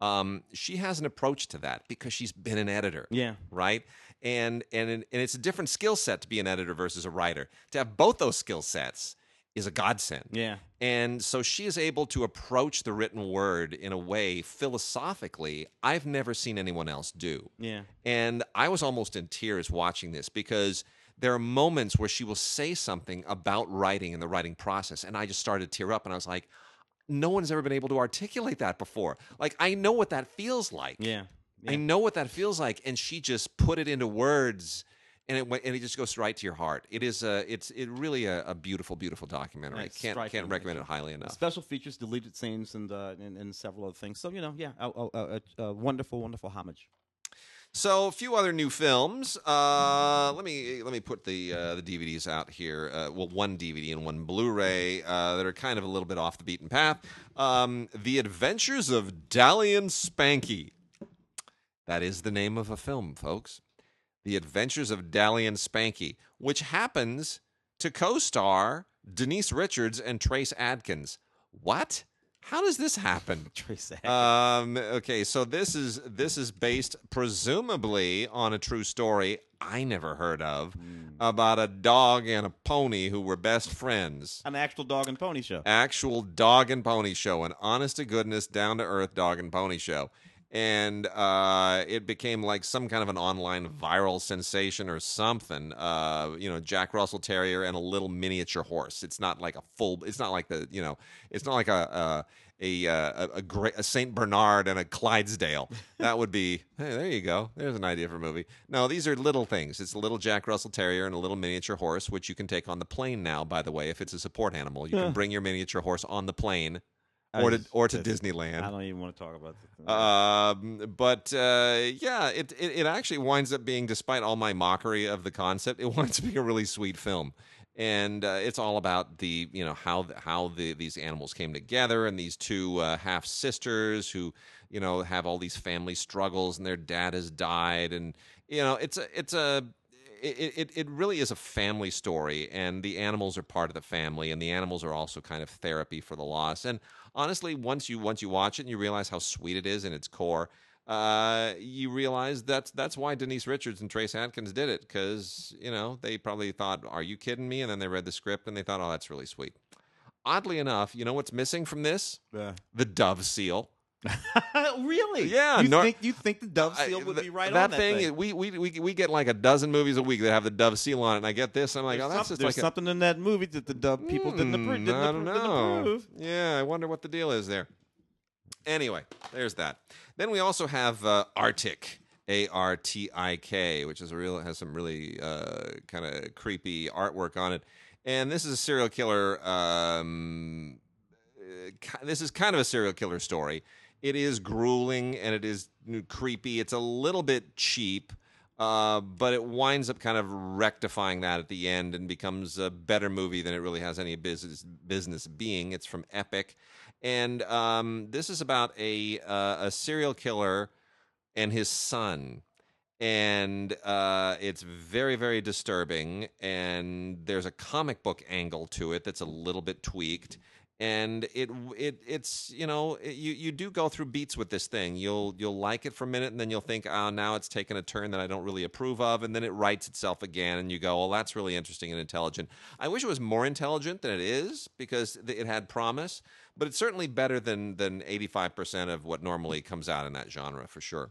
um, she has an approach to that because she's been an editor Yeah. right? And and and it's a different skill set to be an editor versus a writer. To have both those skill sets is a godsend. Yeah. And so she is able to approach the written word in a way philosophically I've never seen anyone else do. Yeah. And I was almost in tears watching this because there are moments where she will say something about writing and the writing process. And I just started to tear up and I was like, no one's ever been able to articulate that before. Like, I know what that feels like. Yeah. I know what that feels like, and she just put it into words, and it went, and it just goes right to your heart. It is a, it's it really a, a beautiful, beautiful documentary. It's can't striking. can't recommend it highly enough. Special features, deleted scenes, and, uh, and and several other things. So you know, yeah, a, a, a, a wonderful, wonderful homage. So a few other new films. Uh, let me let me put the uh, the DVDs out here. Uh, well, one DVD and one Blu-ray uh, that are kind of a little bit off the beaten path. Um, the Adventures of Dalian Spanky. That is the name of a film, folks. The Adventures of Dalian Spanky, which happens to co-star Denise Richards and Trace Adkins. What? How does this happen? [laughs] Um, okay, so this is this is based presumably on a true story I never heard of about a dog and a pony who were best friends. An actual dog and pony show. Actual dog and pony show, an honest to goodness, down to earth dog and pony show. And uh, it became like some kind of an online viral sensation or something. Uh, you know, Jack Russell Terrier and a little miniature horse. It's not like a full. It's not like the. You know, it's not like a a a, a, a, great, a Saint Bernard and a Clydesdale. That would be. Hey, there you go. There's an idea for a movie. No, these are little things. It's a little Jack Russell Terrier and a little miniature horse, which you can take on the plane now. By the way, if it's a support animal, you can bring your miniature horse on the plane. Or to, or to Disneyland. I don't even want to talk about that. Um, but uh, yeah, it, it it actually winds up being, despite all my mockery of the concept, it [laughs] winds up being a really sweet film, and uh, it's all about the you know how the, how the these animals came together and these two uh, half sisters who you know have all these family struggles and their dad has died and you know it's a it's a it, it, it really is a family story and the animals are part of the family and the animals are also kind of therapy for the loss and honestly once you once you watch it and you realize how sweet it is in its core uh, you realize that's that's why Denise Richards and Trace Adkins did it because you know they probably thought, "Are you kidding me?" And then they read the script and they thought, "Oh, that's really sweet." Oddly enough, you know what's missing from this? Uh, The dove seal. [laughs] really? Yeah, You nor- think you think the dove I- seal would th- be right that on that thing, We, we we we get like a dozen movies a week that have the dove seal on it, and I get this. I'm like, There's oh, that's some- just there's like a, something in that movie that the dove people didn't, appro- Hmm, didn't, I don't didn't know. approve. Yeah, I wonder what the deal is there. Anyway, there's that. Then we also have uh, Artik, A R T I K, which is a real has some really uh, kind of creepy artwork on it. And this is a serial killer. Um, uh, this is kind of a serial killer story. It is grueling and it is creepy. It's a little bit cheap. Uh, but it winds up kind of rectifying that at the end and becomes a better movie than it really has any business business being. It's from Epic, and um, this is about a uh, a serial killer and his son, and uh, it's very very disturbing. And there's a comic book angle to it that's a little bit tweaked and it it it's you know it, you you do go through beats with this thing. You'll you'll like it for a minute, and then you'll think, oh, now it's taken a turn that I don't really approve of, and then it writes itself again, and you go, well, that's really interesting and intelligent. I wish it was more intelligent than it is because it had promise, but it's certainly better than than eighty five percent of what normally comes out in that genre for sure.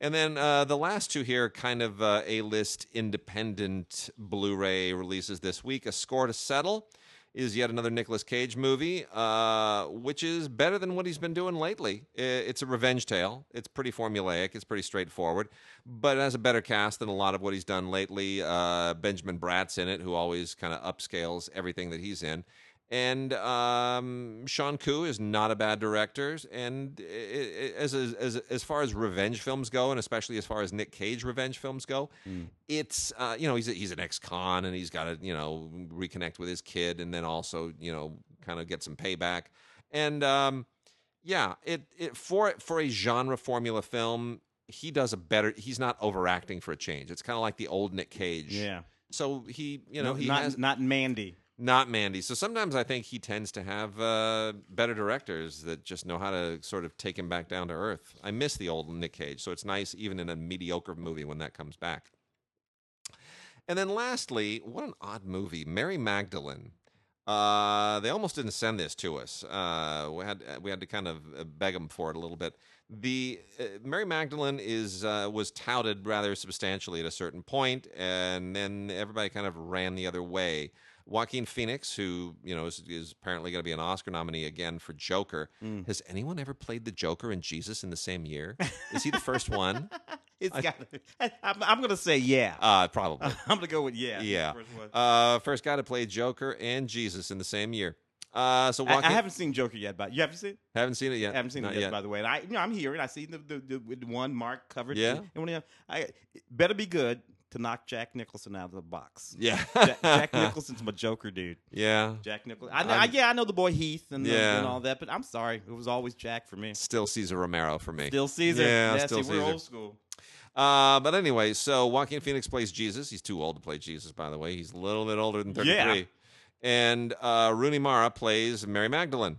And then uh, the last two here, kind of uh, A-list independent Blu-ray releases this week. A Score to Settle is yet another Nicolas Cage movie, uh, which is better than what he's been doing lately. It's a revenge tale. It's pretty formulaic. It's pretty straightforward, but it has a better cast than a lot of what he's done lately. Uh, Benjamin Bratt's in it, who always kind of upscales everything that he's in. And um, Shawn Ku is not a bad director. And i- i- as, as as far as revenge films go, and especially as far as Nick Cage revenge films go, it's uh, you know he's a, he's an ex-con and he's got to you know reconnect with his kid, and then also you know kind of get some payback. And um, Yeah, it, it for for a genre formula film, he does a better. He's not overacting for a change. It's kind of like the old Nick Cage. Yeah. So he, you know, No, he not has not Mandy. Not Mandy. So sometimes I think he tends to have uh, better directors that just know how to sort of take him back down to earth. I miss the old Nick Cage, so it's nice even in a mediocre movie when that comes back. And then lastly, what an odd movie, Mary Magdalene. Uh, they almost didn't send this to us. Uh, we had we had to kind of uh, beg them for it a little bit. The uh, Mary Magdalene is uh, was touted rather substantially at a certain point, and then everybody kind of ran the other way. Joaquin Phoenix, who you know is, is apparently going to be an Oscar nominee again for Joker. Has anyone ever played the Joker and Jesus in the same year? Is he the first one? [laughs] It's got. I'm, I'm gonna say yeah. Uh, probably. [laughs] I'm gonna go with yeah. yeah. First. Uh, first guy to play Joker and Jesus in the same year. Uh, so I, Joaquin, I haven't seen Joker yet, but you haven't seen? haven't seen it yet. I haven't seen Not it yet, by the way. And I, you know, I'm hearing. I see the the, the, the one Mark covered. Yeah. And I better be good to knock Jack Nicholson out of the box. Yeah. Jack, Jack Nicholson's my Joker dude. yeah. Jack Nicholson. I, know, I, yeah, I know the boy Heath and, the- Yeah. and all that, but I'm sorry, it was always Jack for me. Still Cesar Romero for me. Still Cesar. Yeah, yeah still see, we're old school. Uh, but anyway, so Joaquin Phoenix plays Jesus. He's too old to play Jesus, by the way. He's a little bit older than 33. Yeah. And uh, Rooney Mara plays Mary Magdalene.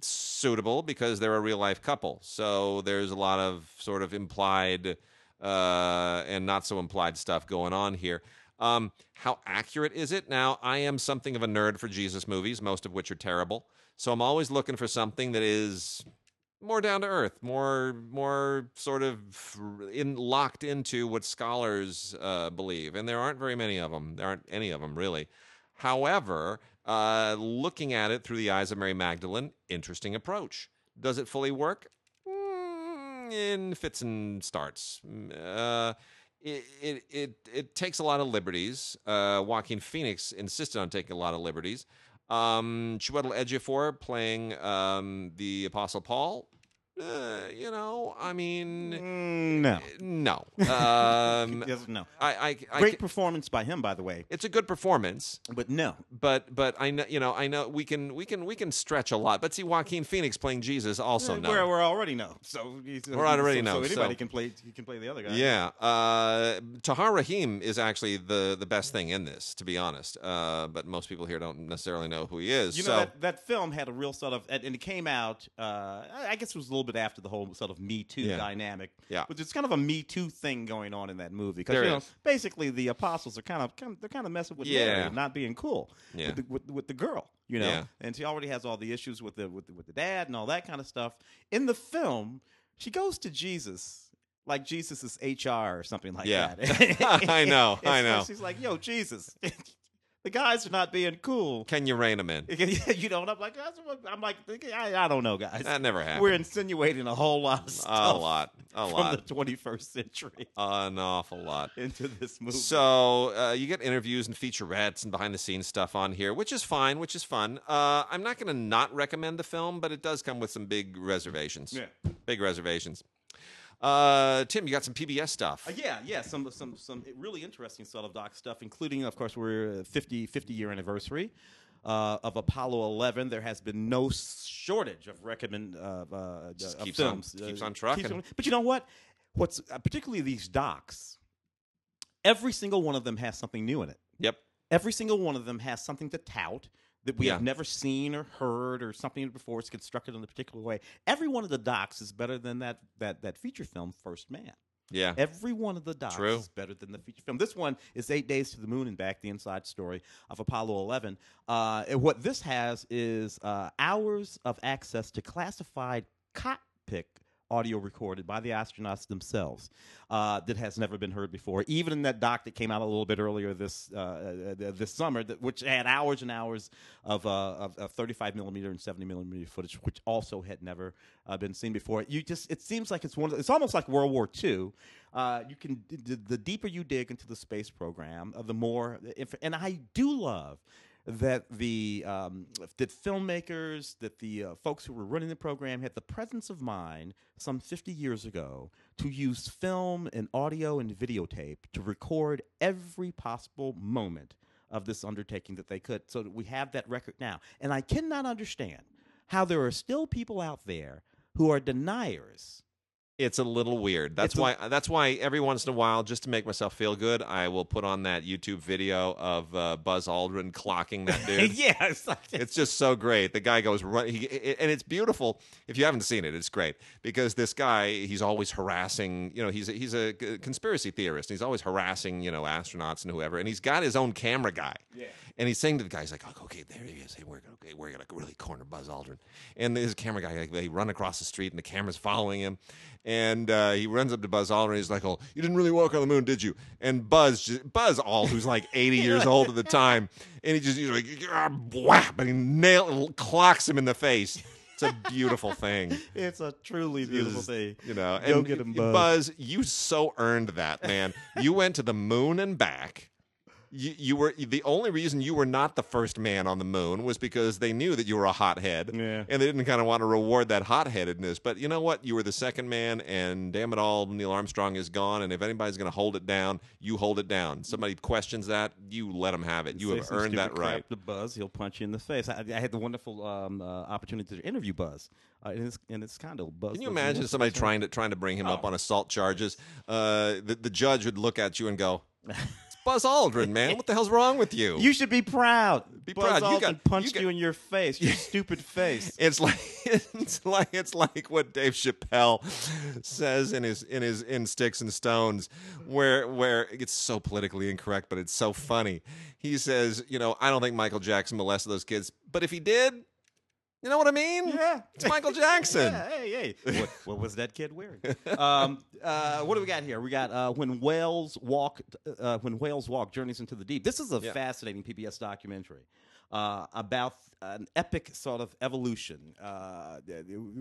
Suitable because they're a real life couple. So there's a lot of sort of implied uh, and not so implied stuff going on here. Um, how accurate is it? Now, I am something of a nerd for Jesus movies, most of which are terrible. So I'm always looking for something that is more down to earth, more more sort of in locked into what scholars uh, believe, and there aren't very many of them. There aren't any of them really. However, uh, looking at it through the eyes of Mary Magdalene, interesting approach. Does it fully work? In fits and starts. Mm, Uh, it, it it it takes a lot of liberties. Uh, Joaquin Phoenix insisted on taking a lot of liberties. Um, Chiwetel Ejiofor playing um, the Apostle Paul. Uh, you know, I mean, Mm, no. no. [laughs] Um, Yes, no. I, I, I Great ca- performance by him, by the way, it's a good performance, but no. but but I know you know I know we can we can we can stretch a lot. But see, Joaquin Phoenix playing Jesus also no. We're, we're already know. So he's- We're already so, know, So anybody so- can play. He can play the other guy. Yeah, uh, Tahar Rahim is actually the the best thing in this, to be honest. Uh, but most people here don't necessarily know who he is. You know that, that film had a real sort of, and it came out. Uh, I I guess it was a little bit after the whole sort of Me Too Yeah. dynamic. Yeah. but it's kind of a Me Too thing going on in that movie because you know is. basically the apostles are kind of, kind of they're kind of messing with Yeah. Mary and not being cool Yeah. with, the, with with the girl. You know, Yeah. and she already has all the issues with the with the, with the dad and all that kind of stuff. In the film, she goes to Jesus. Like Jesus is HR or something like Yeah. that. [laughs] I know, [laughs] I know. She's like, "Yo, Jesus, [laughs] the guys are not being cool." can you rein them in? [laughs] you know, and I'm like, I'm like, I, I don't know, guys. That never happened. We're insinuating a whole lot of stuff. a lot, a from lot, From the 21st century an awful lot. into this movie. So uh, you get interviews and featurettes and behind the scenes stuff on here, which is fine, which is fun. Uh, I'm not going to not recommend the film, but it does come with some big reservations. Yeah. big reservations. Uh, Tim, you got some PBS stuff. Uh, yeah, yeah, some some some really interesting sort of doc stuff, including, of course, we're uh, 50 50 year anniversary uh, of Apollo 11. There has been no shortage of recommend uh, uh, Just of keeps on- films. keeps Uh, on trucking. but you know what? What's uh, particularly these docs, every single one of them has something new in it. Yep. Every single one of them has something to tout that we Yeah. have never seen or heard or something before. It's constructed in a particular way. Every one of the docs is better than that that that feature film First Man. Yeah. Every one of the docs True. is better than the feature film. This one is Eight Days to the Moon and Back, the inside story of Apollo 11. Uh, and what this has is uh, hours of access to classified cockpit audio recorded by the astronauts themselves uh, that has never been heard before. Even in that doc that came out a little bit earlier this uh, uh, this summer, that, which had hours and hours of, uh, of, of 35 millimeter and 70 millimeter footage, which also had never uh, been seen before. You just it seems like it's one. It's almost like World War II. Uh, you can the, the deeper you dig into the space program, the more. And I do love that the um, that filmmakers, that the uh, folks who were running the program had the presence of mind some 50 years ago to use film and audio and videotape to record every possible moment of this undertaking that they could, so that we have that record now. And I cannot understand how there are still people out there who are deniers. It's a little weird. That's It's a- why. that's why every once in a while, just to make myself feel good, I will put on that YouTube video of uh, Buzz Aldrin clocking that [laughs] dude. yeah, it's like It's just so great. The guy goes run, he, it- and it's beautiful. If you haven't seen it, it's great because this guy he's always harassing. You know, he's a, he's a c- conspiracy theorist. And he's always harassing you know astronauts and whoever. And he's got his own camera guy. Yeah. And he's saying to the guy, he's like, oh, "Okay, there he is. Hey, we're gonna okay, we're gonna really corner Buzz Aldrin." And his camera guy, like, they run across the street, and the camera's following him. And uh, he runs up to Buzz Aldrin. He's like, "Oh, you didn't really walk on the moon, did you?" And Buzz, just, Buzz Ald, who's like 80 years old at the time, and he just he's like, "Ah, whap, and he nail clocks him in the face. It's a beautiful thing. it's a truly beautiful Is- thing. You know, Go and get him, Buzz. you so earned that, man. you went to the moon and back. You, you were the only reason you were not the first man on the moon was because they knew that you were a hothead, Yeah. and they didn't kind of want to reward that hotheadedness. But you know what? You were the second man, and damn it all, Neil Armstrong is gone. And if anybody's going to hold it down, you hold it down. Somebody questions that, you let them have it. You have earned that right. To Buzz, he'll punch you in the face. I, I had the wonderful um, uh, opportunity to interview Buzz uh, in his in his condo. Buzz. Can you imagine somebody trying to trying to bring him up on assault charges? Uh, the, the judge would look at you and go, "It's [laughs] Buzz Aldrin, man. What the hell's wrong with you?" You should be proud. Be Buzz proud. You Aldrin got- punched you you, in your face. Your [laughs] stupid face. It's like [laughs] it's like it's like what Dave Chappelle says in his in his in Sticks and Stones, where where it's so politically incorrect, but it's so funny. He says, you know, I don't think Michael Jackson molested those kids, but if he did, you know what I mean? Yeah. it's Michael [laughs] Jackson. Yeah, hey, hey. [laughs] What, what was that kid wearing? um, uh, what do we got here? We got uh, when whales walk. Uh, when whales walk, journeys into the deep. This is a Yeah. fascinating PBS documentary uh, about an epic sort of evolution uh,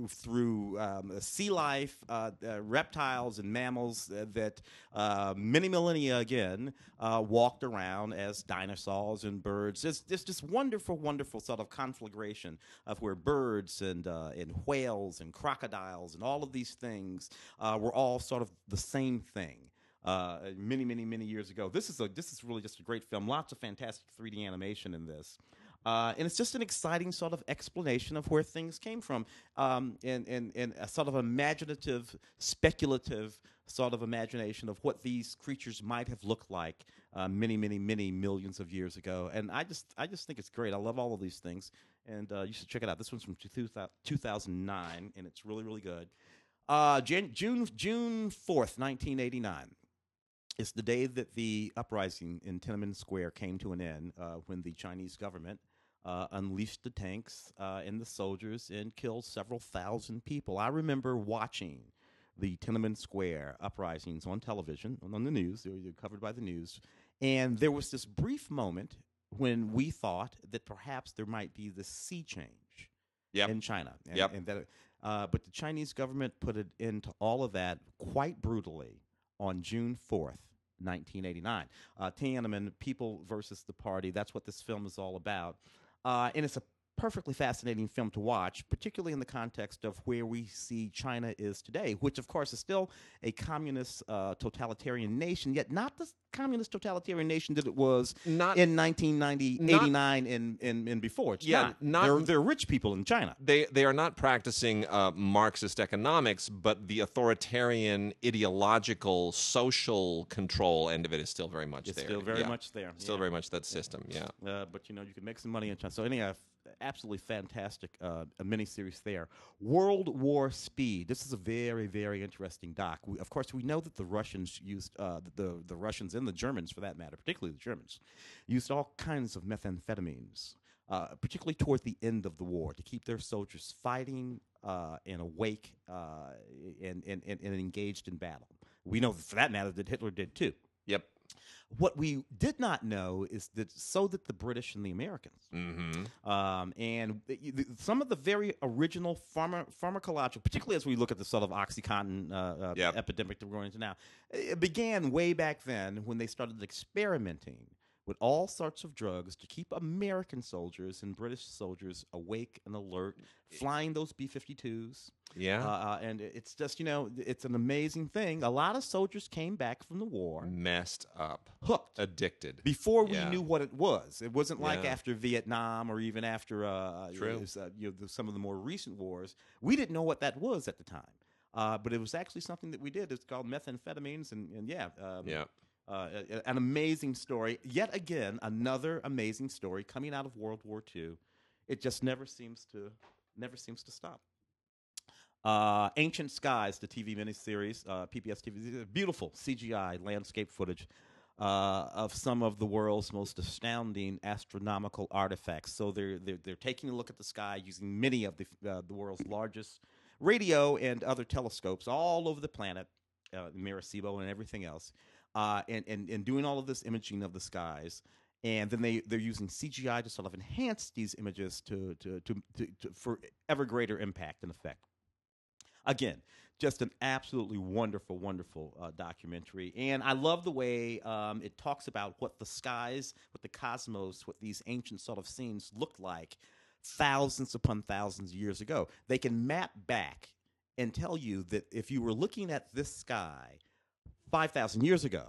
through um, sea life, uh, uh, reptiles, and mammals uh, that uh, many millennia again walked around as dinosaurs and birds. It's, it's this wonderful, wonderful sort of conflagration of where birds and and whales and crocodiles and all of these things were all sort of the same thing. Uh, many, many, many years ago. This is a this is really just a great film. Lots of fantastic 3D animation in this. Uh, and it's just an exciting sort of explanation of where things came from, um, and, and, and a sort of imaginative, speculative sort of imagination of what these creatures might have looked like uh, many, many, many millions of years ago. And I just, I just think it's great. I love all of these things, and uh, you should check it out. This one's from 2000 2009, and it's really, really good. Uh, Jan- June June fourth, nineteen eighty nine. It's the day that the uprising in Tiananmen Square came to an end uh, when the Chinese government uh, unleashed the tanks uh, and the soldiers and killed several thousand people. I remember watching the Tiananmen Square uprisings on television, on the news. They were covered by the news. And there was this brief moment when we thought that perhaps there might be this sea change Yep. in China. And, Yep. and that, uh, but the Chinese government put it into all of that quite brutally on June 4th, 1989. Uh, Tiananmen, People versus the Party, that's what this film is all about. Uh, and it's a perfectly fascinating film to watch, particularly in the context of where we see China is today, which, of course, is still a communist uh, totalitarian nation, yet not the communist totalitarian nation that it was Not- in 1990, not- 89, and, and, and before. It's Yeah, not. not- They're, they're rich people in China. they they are not practicing uh, Marxist economics, but the authoritarian ideological social control end of it is still very much It's there. still very Yeah. much there. Still yeah. very much that system. Yeah. Uh, but you know, you can make some money in China. So anyhow, absolutely fantastic uh, a miniseries there. World War Speed. This is a very very interesting doc. We, of course, we know that the Russians used uh, the the Russians and the Germans, for that matter, particularly the Germans, used all kinds of methamphetamines. Uh, particularly toward the end of the war, to keep their soldiers fighting uh, and awake uh, and, and, and, and engaged in battle. We know, for that matter, that Hitler did too. What we did not know is that so did the British and the Americans, Mm-hmm. um, and some of the very original pharma- pharmacological, particularly as we look at the sort of OxyContin uh, uh, Yep. epidemic that we're going into now, it began way back then when they started experimenting with all sorts of drugs to keep American soldiers and British soldiers awake and alert, flying those B 52s. Yeah. Uh, uh, and it's just, you know, it's an amazing thing. A lot of soldiers came back from the war Messed up. hooked Addicted. before we Yeah. knew what it was. It wasn't like Yeah. after Vietnam or even after uh, True. was, uh, you know, the, some of the more recent wars. We didn't know what that was at the time. Uh, but it was actually something that we did. It's called methamphetamines, and, and yeah, um, Yeah. Uh, an amazing story. Yet again, another amazing story coming out of World War II. It just never seems to never seems to stop. Uh, Ancient Skies, the TV miniseries, uh, PBS TV, beautiful CGI landscape footage uh, of some of the world's most astounding astronomical artifacts. So they're, they're they're taking a look at the sky using many of the uh, the world's largest radio and other telescopes all over the planet, uh, Maracaibo and everything else, uh, and, and and doing all of this imaging of the skies. And then they they're using CGI to sort of enhance these images to to, to, to, to for ever greater impact and effect. Again, just an absolutely wonderful, wonderful uh, documentary, and I love the way um, it talks about what the skies, what the cosmos, what these ancient sort of scenes looked like thousands upon thousands of years ago. They can map back and tell you that if you were looking at this sky five thousand years ago,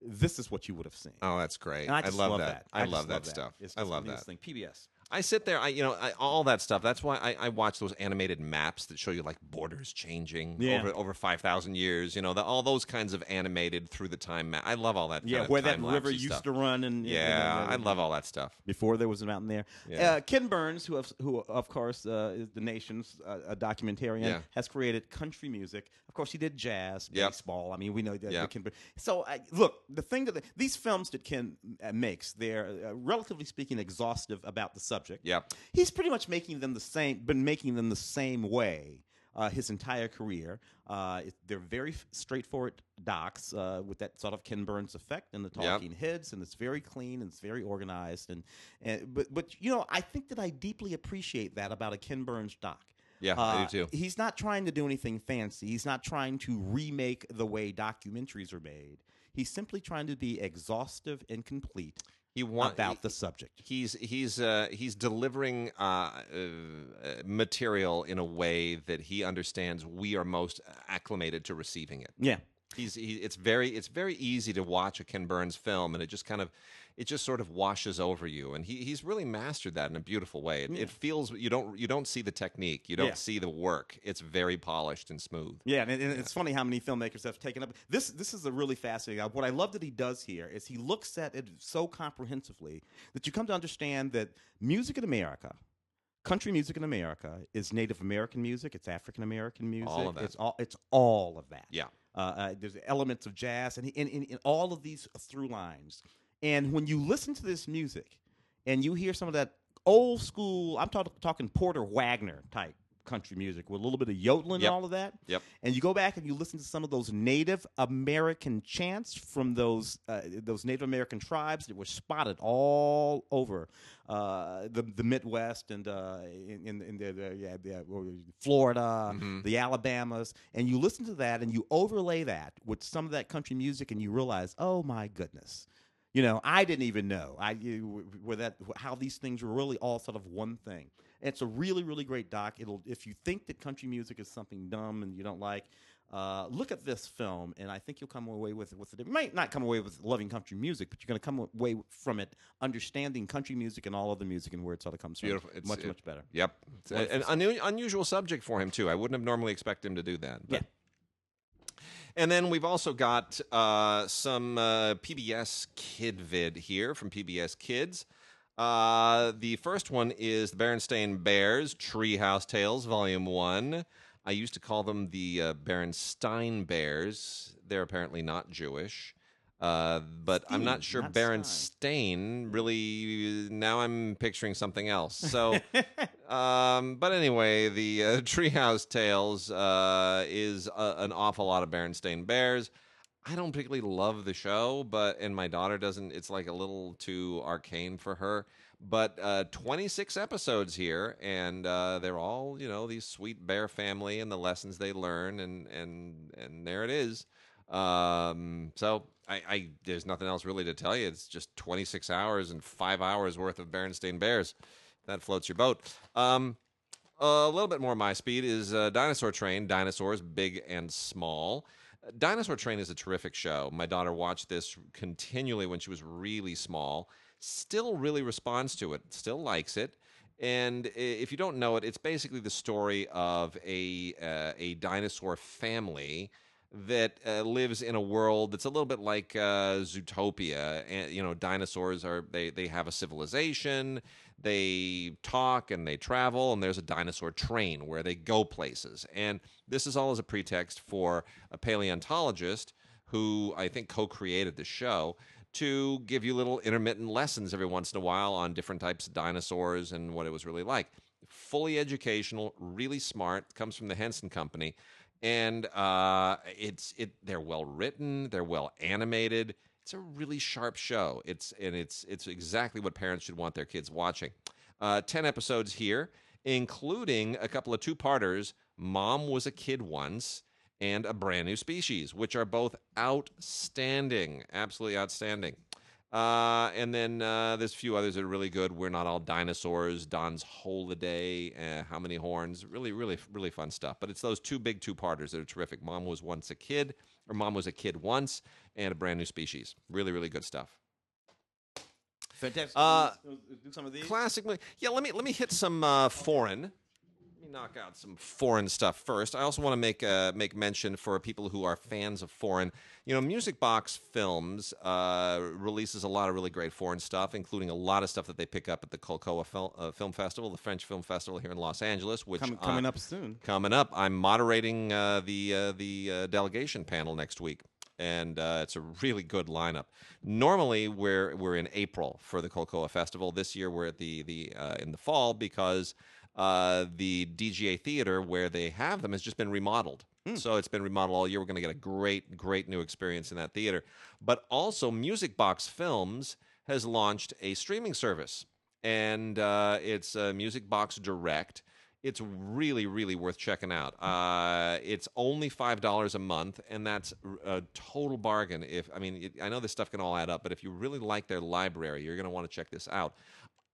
this is what you would have seen. Oh, that's great. And I, I, just love, that. that. I, just love that stuff. It's I love that. Thing. PBS. I sit there, I you know, I, all that stuff. That's why I, I watch those animated maps that show you like borders changing Yeah. over over five thousand years. You know, the, all those kinds of animated through the time map. I love all that. Yeah, where that river used stuff. to run, and and- Yeah, and- I love all that stuff. before there was a mountain there. Yeah. Uh, Ken Burns, who, of, who of course uh, is the nation's uh, a documentarian, Yeah. has created country music. Of course, he did jazz, Yep. baseball. I mean, we know that. Yep. Ken Burns. So, look, the thing that these films that Ken uh, makes, they're uh, relatively speaking exhaustive about the subject. Yep. He's pretty much making them the same, been making them the same way. Uh, his entire career. Uh, it, they're very f- straightforward docs uh, with that sort of Ken Burns effect and the Yep. talking heads, and it's very clean and it's very organized. And, and but but you know, I think that I deeply appreciate that about a Ken Burns doc. Yeah, Uh, I do too. He's not trying to do anything fancy. He's not trying to remake the way documentaries are made. He's simply trying to be exhaustive and complete He want, about the subject. He's he's uh, he's delivering uh, uh, material in a way that he understands we are most acclimated to receiving it. Yeah. He's he, it's very it's very easy to watch a Ken Burns film and it just kind of it just sort of washes over you and he, he's really mastered that in a beautiful way. It, it feels you don't you don't see the technique, you don't Yeah. see the work. It's very polished and smooth. Yeah, and, and it's funny how many filmmakers have taken up this. This is a really fascinating. uh, What I love that he does here is he looks at it so comprehensively that you come to understand that music in America, country music in America, is Native American music. It's African American music. All of that. It's all. It's all of that. Yeah. Uh, uh, there's elements of jazz and in all of these through lines. And when you listen to this music and you hear some of that old school, I'm talk, talking Porter Wagoner type country music with a little bit of yodeling Yep. and all of that. Yep. And you go back and you listen to some of those Native American chants from those uh, those Native American tribes that were spotted all over uh, the the Midwest and uh, in, in, in the, the, yeah, the, uh, Florida, Mm-hmm. the Alabamas, and you listen to that and you overlay that with some of that country music, and you realize, oh my goodness. You know, I didn't even know I you, where that how these things were really all sort of one thing. It's a really, really great doc. It'll if you think that country music is something dumb and you don't like, uh, look at this film, and I think you'll come away with with it. You might not come away with loving country music, but you're going to come away from it understanding country music and all of the music and where it sort of comes Beautiful. from. It's- much, it- much better. Yep. It's an unu- unusual subject for him too. I wouldn't have normally expected him to do that. but- Yeah. And then we've also got uh, some uh, PBS Kid vid here from PBS Kids. Uh, the first one is the Berenstain Bears Treehouse Tales, Volume 1. I used to call them the uh, Berenstein Bears. They're apparently not Jewish. Uh, but I'm not sure not Berenstain really. Now I'm picturing something else. So, [laughs] um, but anyway, the uh, [laughs] Treehouse Tales uh, is a, an awful lot of Berenstain Bears. I don't particularly love the show, but and my daughter doesn't. It's like a little too arcane for her. But uh, 26 episodes here, and uh, they're all you know these sweet bear family and the lessons they learn, and and and there it is. Um, so I, I there's nothing else really to tell you. It's just 26 hours and five hours worth of Berenstain Bears. That floats your boat. Um, a little bit more my speed is uh, Dinosaur Train. Dinosaurs, big and small. Dinosaur Train is a terrific show. My daughter watched this continually when she was really small. Still really responds to it. Still likes it. And if you don't know it, it's basically the story of a uh, a dinosaur family that uh, lives in a world that's a little bit like uh, Zootopia. And you know, dinosaurs are they they have a civilization. They talk and they travel, and there's a dinosaur train where they go places. And this is all as a pretext for a paleontologist who I think co-created the show to give you little intermittent lessons every once in a while on different types of dinosaurs and what it was really like. Fully educational, really smart. Comes from the Henson Company, and uh, it's it. They're well written. They're well animated. It's a really sharp show. It's and it's it's exactly what parents should want their kids watching. Uh, Ten episodes here, including a couple of two-parters. Mom was a kid once and a brand new species, which are both outstanding, absolutely outstanding. Uh, and then uh, there's a few others that are really good. We're not all dinosaurs. Don's Holiday. Uh, How many horns? Really, really, really fun stuff. But it's those two big two-parters that are terrific. Mom was once a kid, or Mom was a kid once, and a brand new species. Really, really good stuff. Fantastic. Uh, do some of these. Classic. Yeah, let me let me hit some uh, foreign. Let me knock out some foreign stuff first. I also want to make uh, make mention for people who are fans of foreign. You know, Music Box Films uh, releases a lot of really great foreign stuff, including a lot of stuff that they pick up at the Colcoa Fil- uh, Film Festival, the French Film Festival here in Los Angeles. Which Com- uh, coming up soon. coming up. I'm moderating uh, the uh, the uh, delegation panel next week, and uh, it's a really good lineup. Normally, we're we're in April for the Colcoa Festival. This year, we're at the the uh, in the fall because uh, the DGA Theater where they have them has just been remodeled. So it's been remodeled all year. We're going to get a great, great new experience in that theater. But also, Music Box Films has launched a streaming service, and uh, it's uh, Music Box Direct. It's really, really worth checking out. Uh, it's only five dollars a month, and that's a total bargain. If I mean, it, I know this stuff can all add up, but if you really like their library, you're going to want to check this out.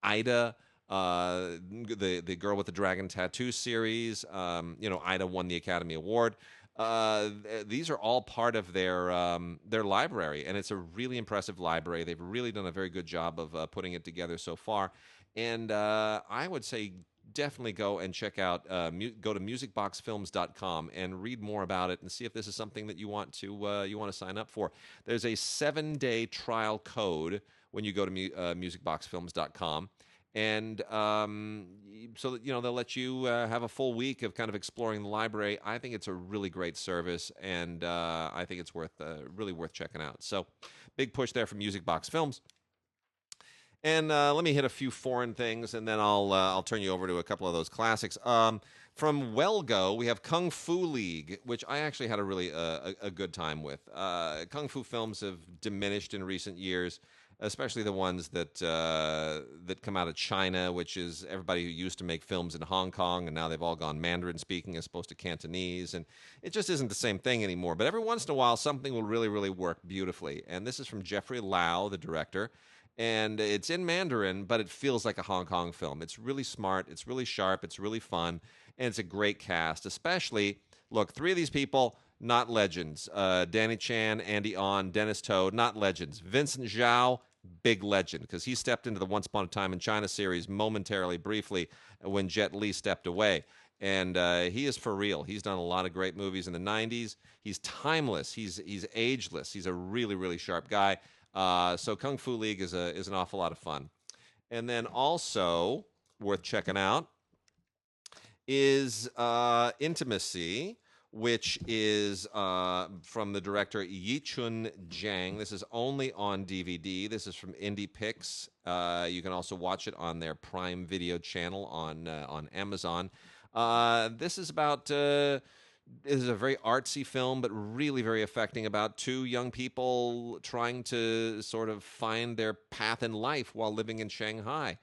Ida, uh, the the girl with the dragon tattoo series. Um, you know, Ida won the Academy Award. Uh, th- these are all part of their um, their library, and it's a really impressive library. They've really done a very good job of uh, putting it together so far. And uh, I would say definitely go and check out uh, mu- go to musicboxfilms.com and read more about it and see if this is something that you want to uh, you want to sign up for. There's a seven day trial code when you go to mu- musicboxfilms.com and um, so that you know they'll let you uh, have a full week of kind of exploring the library. I think it's a really great service, and uh, I think it's worth uh, really worth checking out. So, big push there from Music Box Films. And uh, let me hit a few foreign things, and then I'll uh, I'll turn you over to a couple of those classics. Um, from Wellgo, we have Kung Fu League, which I actually had a really uh, a, a good time with. Kung Fu films have diminished in recent years, especially the ones that uh, that come out of China, which is everybody who used to make films in Hong Kong, and now they've all gone Mandarin speaking as opposed to Cantonese, and it just isn't the same thing anymore. But every once in a while, something will really really work beautifully, and this is from Jeffrey Lau, the director and it's in Mandarin, but it feels like a Hong Kong film. It's really smart, it's really sharp, it's really fun, and it's a great cast. Especially, look, three of these people not legends: uh, Danny Chan, Andy On, Dennis To, not legends. Vincent Zhao, big legend because he stepped into the Once Upon a Time in China series momentarily, briefly, when Jet Li stepped away. And uh, he is for real. He's done a lot of great movies in the '90s. He's timeless. He's he's ageless. He's a really really sharp guy. Uh, so Kung Fu League is a is an awful lot of fun. And then also worth checking out is uh, Intimacy, which is uh, from the director Yi Chun Jiang. This is only on DVD. This is from Indie. Uh, you can also watch it on their Prime Video channel on uh, on Amazon. Uh, this is about. Uh, this is a very artsy film, but really very affecting about two young people trying to sort of find their path in life while living in Shanghai.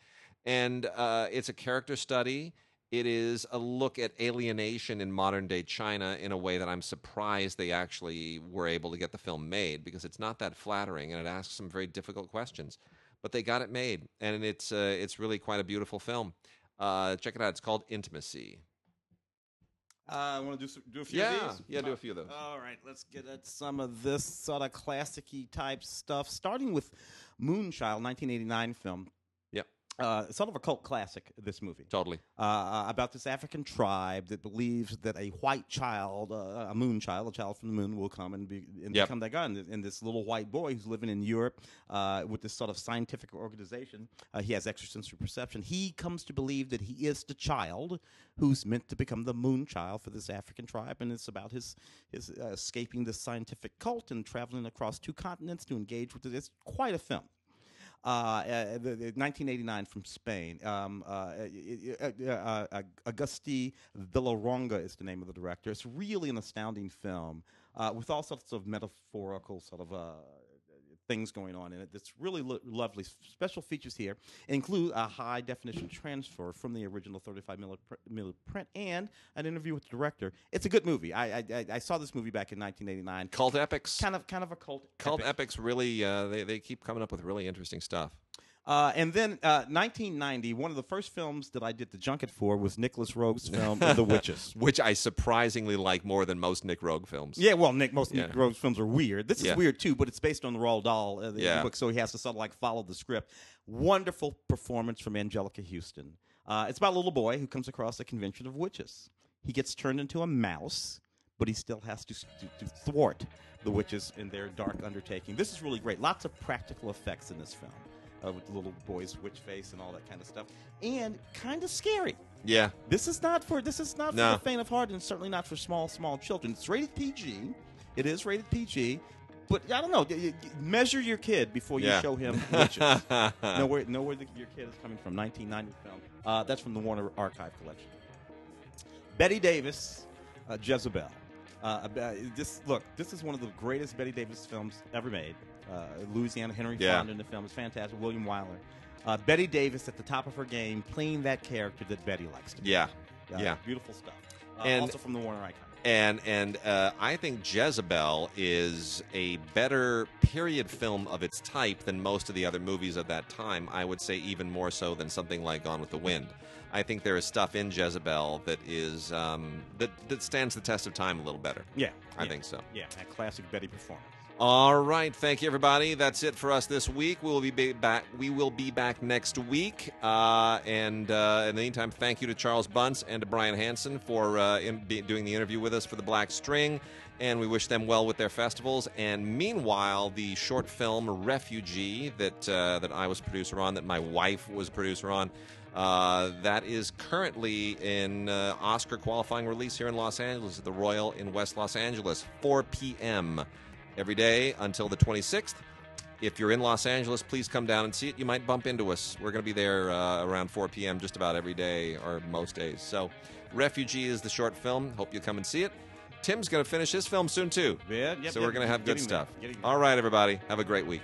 And uh, it's a character study, It is a look at alienation in modern day China in a way that I'm surprised they actually were able to get the film made because it's not that flattering and it asks some very difficult questions. But they got it made, and it's uh, it's really quite a beautiful film. Uh, check it out. It's called Intimacy. I want to do some, do a few Yeah, of these. yeah, do a few of those. All right, let's get at some of this sort of classic-y type stuff. Starting with Moonchild, 1989 film. Uh, sort of a cult classic. This movie. totally. uh, about this African tribe that believes that a white child, uh, a moon child, a child from the moon, will come and, be, and Yep. become that guy. And, and this little white boy who's living in Europe uh, with this sort of scientific organization, uh, he has extrasensory perception. He comes to believe that he is the child who's meant to become the moon child for this African tribe, and it's about his his uh, escaping this scientific cult and traveling across two continents to engage with it. It's quite a film uh, uh, the, the 1989 from Spain. Um, uh, uh, uh, Villaronga is the name of the director. It's really an astounding film with all sorts of metaphorical sort of. Things going on in it. That's really lo- lovely. Special features here include a high definition transfer from the original 35 millimeter pr- print and an interview with the director. It's a good movie. I I, I- I saw this movie back in 1989. Cult epics. Kind of kind of a cult. Cult epic. epics really uh, they they keep coming up with really interesting stuff. Uh, and then uh, 1990, one of the first films that I did the junket for was Nicolas Roeg's film The [laughs] Witches. Which I surprisingly like more than most Nic Roeg films. Yeah, well, Nick, most Yeah. Nic Roeg's films are weird. This Yeah. is weird too, but it's based on the Roald Dahl uh, the Yeah. book, so he has to sort of like follow the script. Wonderful performance from Anjelica Huston. Uh, it's about a little boy who comes across a convention of witches. He gets turned into a mouse, but he still has to, to, to thwart the witches in their dark undertaking. This is really great. Lots of practical effects in this film. Uh, with the little boy's witch face and all that kind of stuff, and kind of scary. Yeah. This is not for this is not No. for the faint of heart, and certainly not for small small children. It's rated PG. It is rated PG, but I don't know. Measure your kid before you Yeah. show him [laughs] witches. know where know where the, your kid is coming from. 1990 film. Uh, that's from the Warner Archive collection. Bette Davis, uh, Jezebel. Uh, this look. This is one of the greatest Bette Davis films ever made. Uh, Louisiana Henry Yeah. Fonda in the film is fantastic. William Wyler. Uh, Bette Davis at the top of her game, playing that character that Bette likes to. be. Yeah. Uh, Yeah. beautiful stuff. Uh, And- also from the Warner Icon. And and uh, I think Jezebel is a better period film of its type than most of the other movies of that time. I would say even more so than something like Gone with the Wind. I think there is stuff in Jezebel that is um, that that stands the test of time a little better. Yeah, I yeah, think so. Yeah, that classic Bette performance. All right, thank you, everybody. That's it for us this week. We will be back. We will be back next week. Uh, and uh, in the meantime, thank you to Charles Bunce and to Brian Hanson for uh, in, be, doing the interview with us for the Black String. And we wish them well with their festivals. And meanwhile, the short film Refugee that uh, that I was producer on, that my wife was producer on. Uh, that is currently in uh, Oscar qualifying release here in Los Angeles at the Royal in West Los Angeles, 4 p.m. every day until the 26th. If you're in Los Angeles, please come down and see it. You might bump into us. We're going to be there uh, around 4 p.m. just about every day or most days. So, Refugee is the short film. Hope you come and see it. Tim's going to finish his film soon, too. Yeah, yep, so, yep, we're going to have good stuff. All right, everybody. Have a great week.